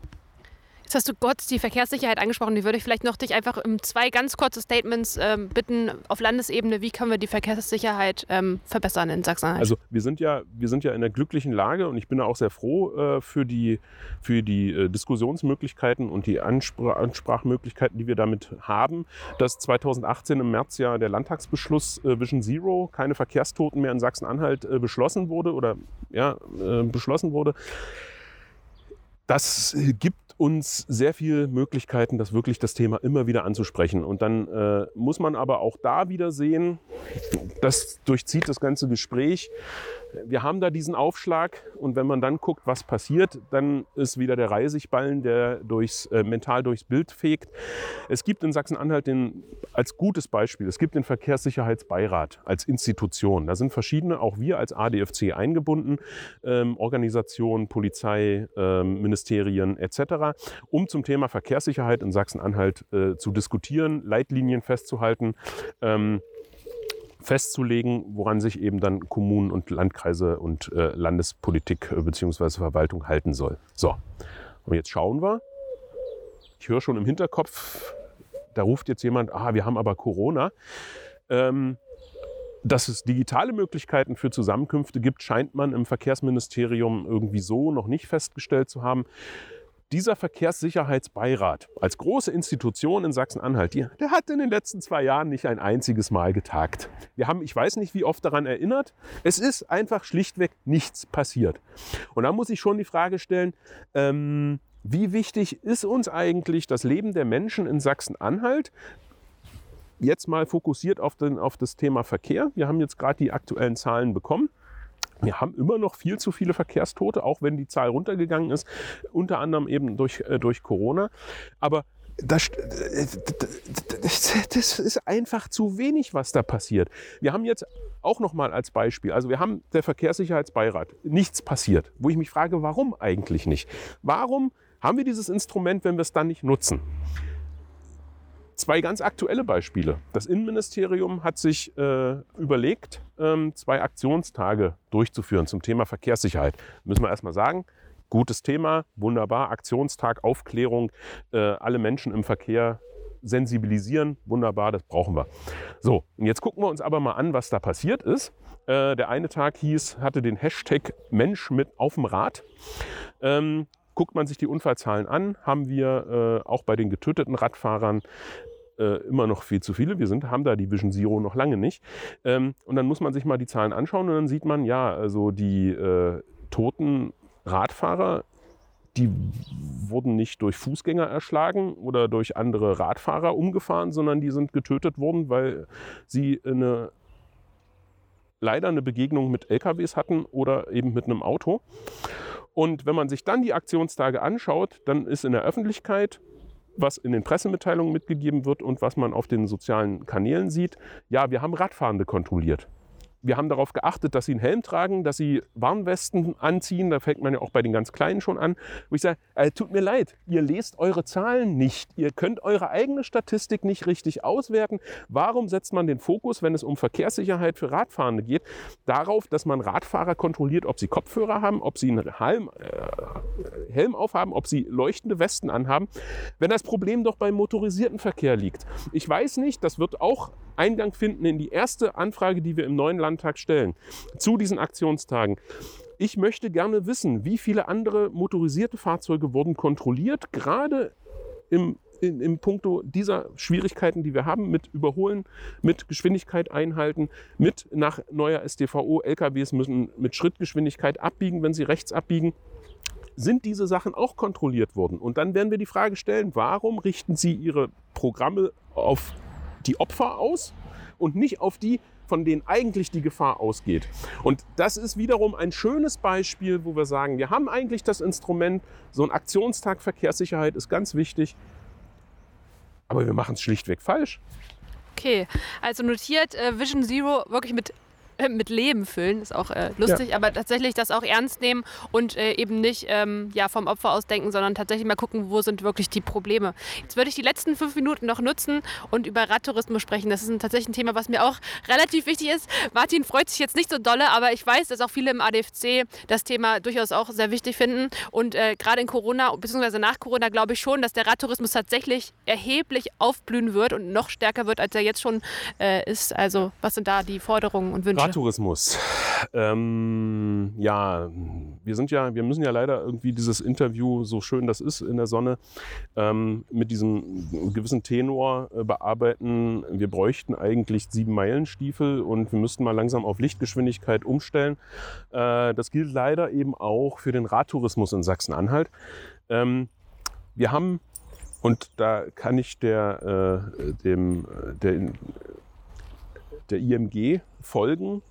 Jetzt hast du Gott die Verkehrssicherheit angesprochen. Die würde ich vielleicht noch dich einfach in zwei ganz kurze Statements ähm, bitten auf Landesebene. Wie können wir die Verkehrssicherheit ähm, verbessern in Sachsen-Anhalt? Also wir sind ja, wir sind ja in einer glücklichen Lage und ich bin auch sehr froh äh, für die, für die äh, Diskussionsmöglichkeiten und die Anspr Ansprachmöglichkeiten, die wir damit haben, dass 2018 im März ja der Landtagsbeschluss äh, Vision Zero, keine Verkehrstoten mehr in Sachsen-Anhalt äh, beschlossen wurde oder ja, äh, beschlossen wurde. Das gibt uns sehr viele Möglichkeiten, das wirklich das Thema immer wieder anzusprechen. Und dann äh, muss man aber auch da wieder sehen, das durchzieht das ganze Gespräch, wir haben da diesen Aufschlag und wenn man dann guckt, was passiert, dann ist wieder der Reisigballen, der durchs, äh, mental durchs Bild fegt. Es gibt in Sachsen-Anhalt als gutes Beispiel, es gibt den Verkehrssicherheitsbeirat als Institution. Da sind verschiedene, auch wir als ADFC eingebunden, ähm, Organisationen, Polizei, ähm, Ministerien etc., um zum Thema Verkehrssicherheit in Sachsen-Anhalt äh, zu diskutieren, Leitlinien festzuhalten. Ähm, festzulegen, woran sich eben dann Kommunen und Landkreise und äh, Landespolitik äh, bzw. Verwaltung halten soll. So, und jetzt schauen wir. Ich höre schon im Hinterkopf, da ruft jetzt jemand, ah, wir haben aber Corona. Ähm, dass es digitale Möglichkeiten für Zusammenkünfte gibt, scheint man im Verkehrsministerium irgendwie so noch nicht festgestellt zu haben. Dieser Verkehrssicherheitsbeirat als große Institution in Sachsen-Anhalt, der hat in den letzten zwei Jahren nicht ein einziges Mal getagt. Wir haben, ich weiß nicht, wie oft daran erinnert, es ist einfach schlichtweg nichts passiert. Und da muss ich schon die Frage stellen, ähm, wie wichtig ist uns eigentlich das Leben der Menschen in Sachsen-Anhalt? Jetzt mal fokussiert auf, den, auf das Thema Verkehr. Wir haben jetzt gerade die aktuellen Zahlen bekommen. Wir haben immer noch viel zu viele Verkehrstote, auch wenn die Zahl runtergegangen ist, unter anderem eben durch, äh, durch Corona. Aber das, das, ist einfach zu wenig, was da passiert. Wir haben jetzt auch noch mal als Beispiel, also wir haben der Verkehrssicherheitsbeirat, nichts passiert, wo ich mich frage, warum eigentlich nicht? Warum haben wir dieses Instrument, wenn wir es dann nicht nutzen? Zwei ganz aktuelle Beispiele. Das Innenministerium hat sich äh, überlegt, ähm, zwei Aktionstage durchzuführen zum Thema Verkehrssicherheit. Müssen wir erstmal sagen, gutes Thema, wunderbar, Aktionstag, Aufklärung, äh, alle Menschen im Verkehr sensibilisieren, wunderbar, das brauchen wir. So, und jetzt gucken wir uns aber mal an, was da passiert ist. Äh, der eine Tag hieß, hatte den Hashtag Mensch mit auf dem Rad. Ähm, Guckt man sich die Unfallzahlen an, haben wir äh, auch bei den getöteten Radfahrern äh, immer noch viel zu viele. Wir sind, haben da die Vision Zero noch lange nicht. Ähm, und dann muss man sich mal die Zahlen anschauen und dann sieht man, ja, also die äh, toten Radfahrer, die wurden nicht durch Fußgänger erschlagen oder durch andere Radfahrer umgefahren, sondern die sind getötet worden, weil sie eine leider eine Begegnung mit LKWs hatten oder eben mit einem Auto. Und wenn man sich dann die Aktionstage anschaut, dann ist in der Öffentlichkeit, was in den Pressemitteilungen mitgegeben wird und was man auf den sozialen Kanälen sieht, ja, wir haben Radfahrende kontrolliert wir haben darauf geachtet, dass sie einen Helm tragen, dass sie Warnwesten anziehen. Da fängt man ja auch bei den ganz Kleinen schon an. Wo ich sage, äh, tut mir leid, ihr lest eure Zahlen nicht. Ihr könnt eure eigene Statistik nicht richtig auswerten. Warum setzt man den Fokus, wenn es um Verkehrssicherheit für Radfahrende geht, darauf, dass man Radfahrer kontrolliert, ob sie Kopfhörer haben, ob sie einen Helm, äh, Helm aufhaben, ob sie leuchtende Westen anhaben, wenn das Problem doch beim motorisierten Verkehr liegt. Ich weiß nicht, das wird auch Eingang finden in die erste Anfrage, die wir im neuen Landtag stellen, zu diesen Aktionstagen. Ich möchte gerne wissen, wie viele andere motorisierte Fahrzeuge wurden kontrolliert, gerade im in, im Punkto dieser Schwierigkeiten, die wir haben mit Überholen, mit Geschwindigkeit einhalten, mit nach neuer STVO, LKWs müssen mit Schrittgeschwindigkeit abbiegen, wenn sie rechts abbiegen. Sind diese Sachen auch kontrolliert worden? Und dann werden wir die Frage stellen, warum richten Sie Ihre Programme auf die Opfer aus und nicht auf die, von denen eigentlich die Gefahr ausgeht. Und das ist wiederum ein schönes Beispiel, wo wir sagen, wir haben eigentlich das Instrument, so ein Aktionstag Verkehrssicherheit ist ganz wichtig, aber wir machen es schlichtweg falsch. Okay, also notiert äh, Vision Zero wirklich mit mit Leben füllen, ist auch äh, lustig, ja. aber tatsächlich das auch ernst nehmen und äh, eben nicht ähm, ja, vom Opfer aus denken, sondern tatsächlich mal gucken, wo sind wirklich die Probleme. Jetzt würde ich die letzten fünf Minuten noch nutzen und über Radtourismus sprechen. Das ist ein, tatsächlich ein Thema, was mir auch relativ wichtig ist. Martin freut sich jetzt nicht so dolle, aber ich weiß, dass auch viele im ADFC das Thema durchaus auch sehr wichtig finden und äh, gerade in Corona, beziehungsweise nach Corona, glaube ich schon, dass der Radtourismus tatsächlich erheblich aufblühen wird und noch stärker wird, als er jetzt schon äh, ist. Also was sind da die Forderungen und Wünsche? Radtourismus. Ähm, ja, wir sind ja, wir müssen ja leider irgendwie dieses Interview, so schön das ist in der Sonne, ähm, mit diesem gewissen Tenor äh, bearbeiten. Wir bräuchten eigentlich sieben Meilenstiefel und wir müssten mal langsam auf Lichtgeschwindigkeit umstellen. Äh, das gilt leider eben auch für den Radtourismus in Sachsen-Anhalt. Ähm, wir haben und da kann ich der, äh, dem, äh, der, der IMG folgen,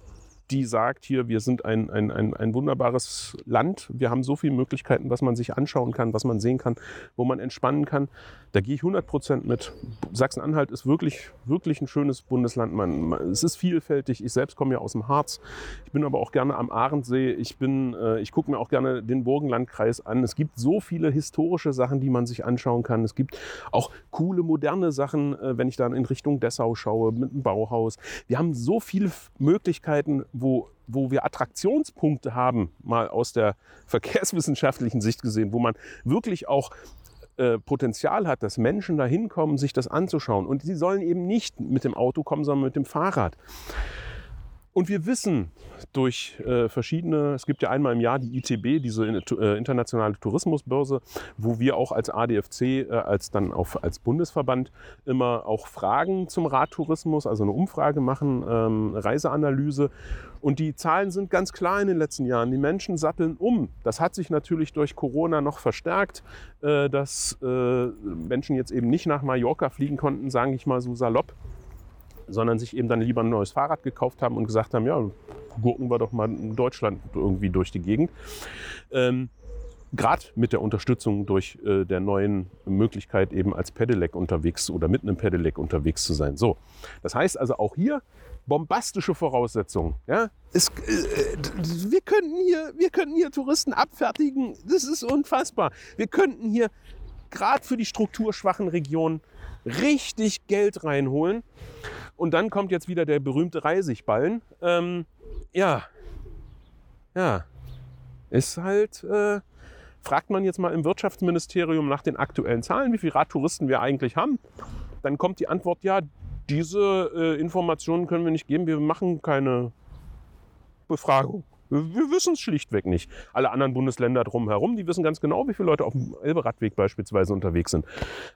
die sagt hier, wir sind ein, ein, ein, ein wunderbares Land, wir haben so viele Möglichkeiten, was man sich anschauen kann, was man sehen kann, wo man entspannen kann. Da gehe ich 100 Prozent mit. Sachsen-Anhalt ist wirklich, wirklich ein schönes Bundesland. Man, es ist vielfältig. Ich selbst komme ja aus dem Harz. Ich bin aber auch gerne am Ahrensee. Ich, äh, ich gucke mir auch gerne den Burgenlandkreis an. Es gibt so viele historische Sachen, die man sich anschauen kann. Es gibt auch coole, moderne Sachen, äh, wenn ich dann in Richtung Dessau schaue, mit dem Bauhaus. Wir haben so viele Möglichkeiten, wo wo wir Attraktionspunkte haben, mal aus der [laughs] verkehrswissenschaftlichen Sicht gesehen, wo man wirklich auch äh, Potenzial hat, dass Menschen da hinkommen, sich das anzuschauen. Und sie sollen eben nicht mit dem Auto kommen, sondern mit dem Fahrrad. Und wir wissen durch äh, verschiedene, es gibt ja einmal im Jahr die ITB, diese äh, internationale Tourismusbörse, wo wir auch als ADFC, äh, als dann auf, als Bundesverband immer auch Fragen zum Radtourismus, also eine Umfrage machen, ähm, Reiseanalyse. Und die Zahlen sind ganz klar in den letzten Jahren. Die Menschen satteln um. Das hat sich natürlich durch Corona noch verstärkt, äh, dass äh, Menschen jetzt eben nicht nach Mallorca fliegen konnten, sage ich mal so salopp sondern sich eben dann lieber ein neues Fahrrad gekauft haben und gesagt haben, ja, gurken wir doch mal in Deutschland irgendwie durch die Gegend. Ähm, Gerade mit der Unterstützung durch äh, der neuen Möglichkeit, eben als Pedelec unterwegs oder mit einem Pedelec unterwegs zu sein. So, das heißt also auch hier bombastische Voraussetzungen. Ja? Es, äh, wir, könnten hier, wir könnten hier Touristen abfertigen. Das ist unfassbar. Wir könnten hier gerade für die strukturschwachen Regionen richtig Geld reinholen. Und dann kommt jetzt wieder der berühmte Reisigballen. Ähm, ja, ja, ist halt, äh, fragt man jetzt mal im Wirtschaftsministerium nach den aktuellen Zahlen, wie viele Radtouristen wir eigentlich haben, dann kommt die Antwort, ja, diese äh, Informationen können wir nicht geben, wir machen keine Befragung. Wir wissen es schlichtweg nicht. Alle anderen Bundesländer drumherum, die wissen ganz genau, wie viele Leute auf dem Elberadweg beispielsweise unterwegs sind.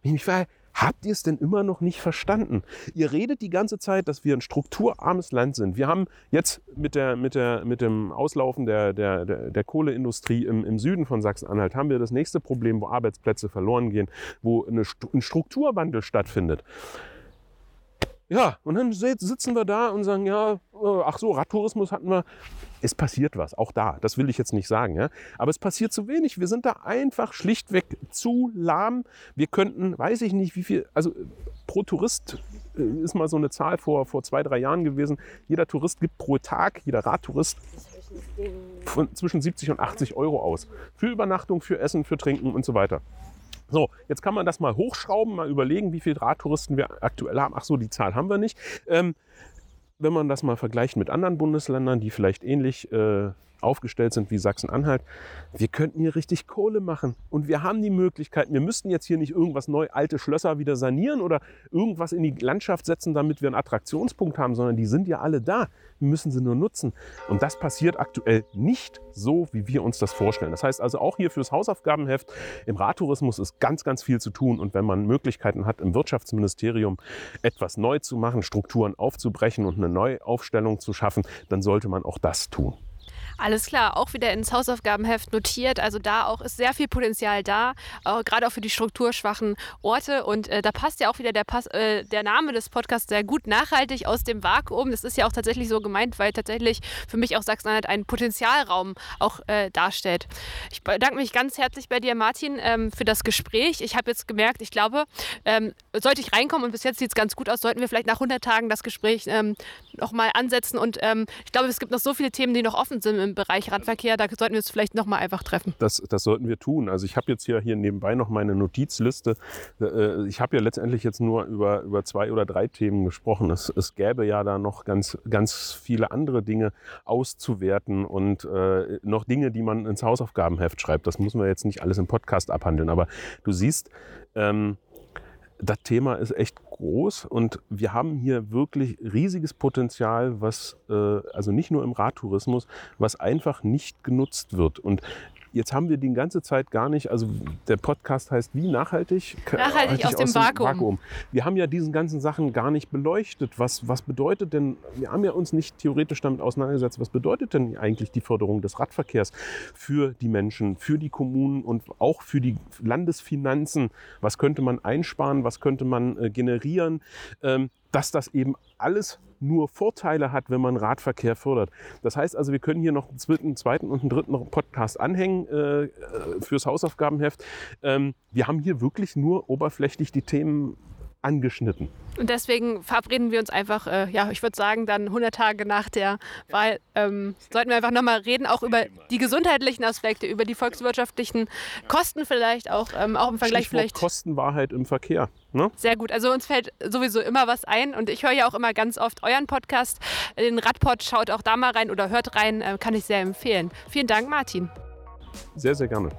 Ich mich frage, habt ihr es denn immer noch nicht verstanden? Ihr redet die ganze Zeit, dass wir ein strukturarmes Land sind. Wir haben jetzt mit, der, mit, der, mit dem Auslaufen der, der, der, der Kohleindustrie im, im Süden von Sachsen-Anhalt haben wir das nächste Problem, wo Arbeitsplätze verloren gehen, wo eine, ein Strukturwandel stattfindet. Ja, und dann sitzen wir da und sagen, ja, äh, ach so, Radtourismus hatten wir. Es passiert was, auch da, das will ich jetzt nicht sagen. Ja? Aber es passiert zu wenig. Wir sind da einfach schlichtweg zu lahm. Wir könnten, weiß ich nicht, wie viel, also pro Tourist äh, ist mal so eine Zahl vor, vor zwei, drei Jahren gewesen. Jeder Tourist gibt pro Tag, jeder Radtourist, von zwischen 70 und 80 Euro aus. Für Übernachtung, für Essen, für Trinken und so weiter. So, jetzt kann man das mal hochschrauben, mal überlegen, wie viele Radtouristen wir aktuell haben. Ach so, die Zahl haben wir nicht. Ähm, wenn man das mal vergleicht mit anderen Bundesländern, die vielleicht ähnlich äh, aufgestellt sind wie Sachsen-Anhalt, wir könnten hier richtig Kohle machen. Und wir haben die Möglichkeiten. Wir müssten jetzt hier nicht irgendwas neu, alte Schlösser wieder sanieren oder irgendwas in die Landschaft setzen, damit wir einen Attraktionspunkt haben, sondern die sind ja alle da. Wir müssen sie nur nutzen. Und das passiert aktuell nicht so, wie wir uns das vorstellen. Das heißt also auch hier fürs Hausaufgabenheft im Radtourismus ist ganz, ganz viel zu tun. Und wenn man Möglichkeiten hat, im Wirtschaftsministerium etwas neu zu machen, Strukturen aufzubrechen und eine Neuaufstellung zu schaffen, dann sollte man auch das tun. Alles klar, auch wieder ins Hausaufgabenheft notiert. Also da auch ist sehr viel Potenzial da, äh, gerade auch für die strukturschwachen Orte. Und äh, da passt ja auch wieder der, Pass, äh, der Name des Podcasts sehr gut, nachhaltig aus dem Vakuum. Das ist ja auch tatsächlich so gemeint, weil tatsächlich für mich auch Sachsen-Anhalt einen Potenzialraum auch äh, darstellt. Ich bedanke mich ganz herzlich bei dir, Martin, ähm, für das Gespräch. Ich habe jetzt gemerkt, ich glaube, ähm, sollte ich reinkommen und bis jetzt sieht es ganz gut aus, sollten wir vielleicht nach 100 Tagen das Gespräch ähm, nochmal ansetzen. Und ähm, ich glaube, es gibt noch so viele Themen, die noch offen sind im Bereich Radverkehr. Da sollten wir uns vielleicht noch mal einfach treffen. Das, das sollten wir tun. Also ich habe jetzt hier, hier nebenbei noch meine Notizliste. Äh, ich habe ja letztendlich jetzt nur über, über zwei oder drei Themen gesprochen. Es, es gäbe ja da noch ganz, ganz viele andere Dinge auszuwerten und äh, noch Dinge, die man ins Hausaufgabenheft schreibt. Das muss man jetzt nicht alles im Podcast abhandeln. Aber du siehst, ähm, das Thema ist echt groß und wir haben hier wirklich riesiges Potenzial, was äh, also nicht nur im Radtourismus, was einfach nicht genutzt wird. Und Jetzt haben wir die ganze Zeit gar nicht, also der Podcast heißt wie nachhaltig? Nachhaltig aus, aus, dem, Vakuum. Vakuum. Wir haben ja diesen ganzen Sachen gar nicht beleuchtet. Was, was bedeutet denn, wir haben ja uns nicht theoretisch damit auseinandergesetzt, was bedeutet denn eigentlich die Förderung des Radverkehrs für die Menschen, für die Kommunen und auch für die Landesfinanzen? Was könnte man einsparen, was könnte man äh, generieren? Ähm, dass das eben alles nur Vorteile hat, wenn man Radverkehr fördert. Das heißt also, wir können hier noch einen zweiten und einen dritten Podcast anhängen äh, äh, fürs Hausaufgabenheft. Ähm, wir haben hier wirklich nur oberflächlich die Themen angeschnitten. Und deswegen verabreden wir uns einfach, äh, ja, ich würde sagen, dann 100 Tage nach der Wahl ähm, sollten wir einfach nochmal reden, auch über die gesundheitlichen Aspekte, über die volkswirtschaftlichen Kosten vielleicht auch, ähm, auch im Vergleich Stichwort vielleicht. Kostenwahrheit im Verkehr. Ne? Sehr gut. Also uns fällt sowieso immer was ein und ich höre ja auch immer ganz oft euren Podcast, den Radpod, schaut auch da mal rein oder hört rein, äh, kann ich sehr empfehlen. Vielen Dank, Martin. Sehr, sehr gerne.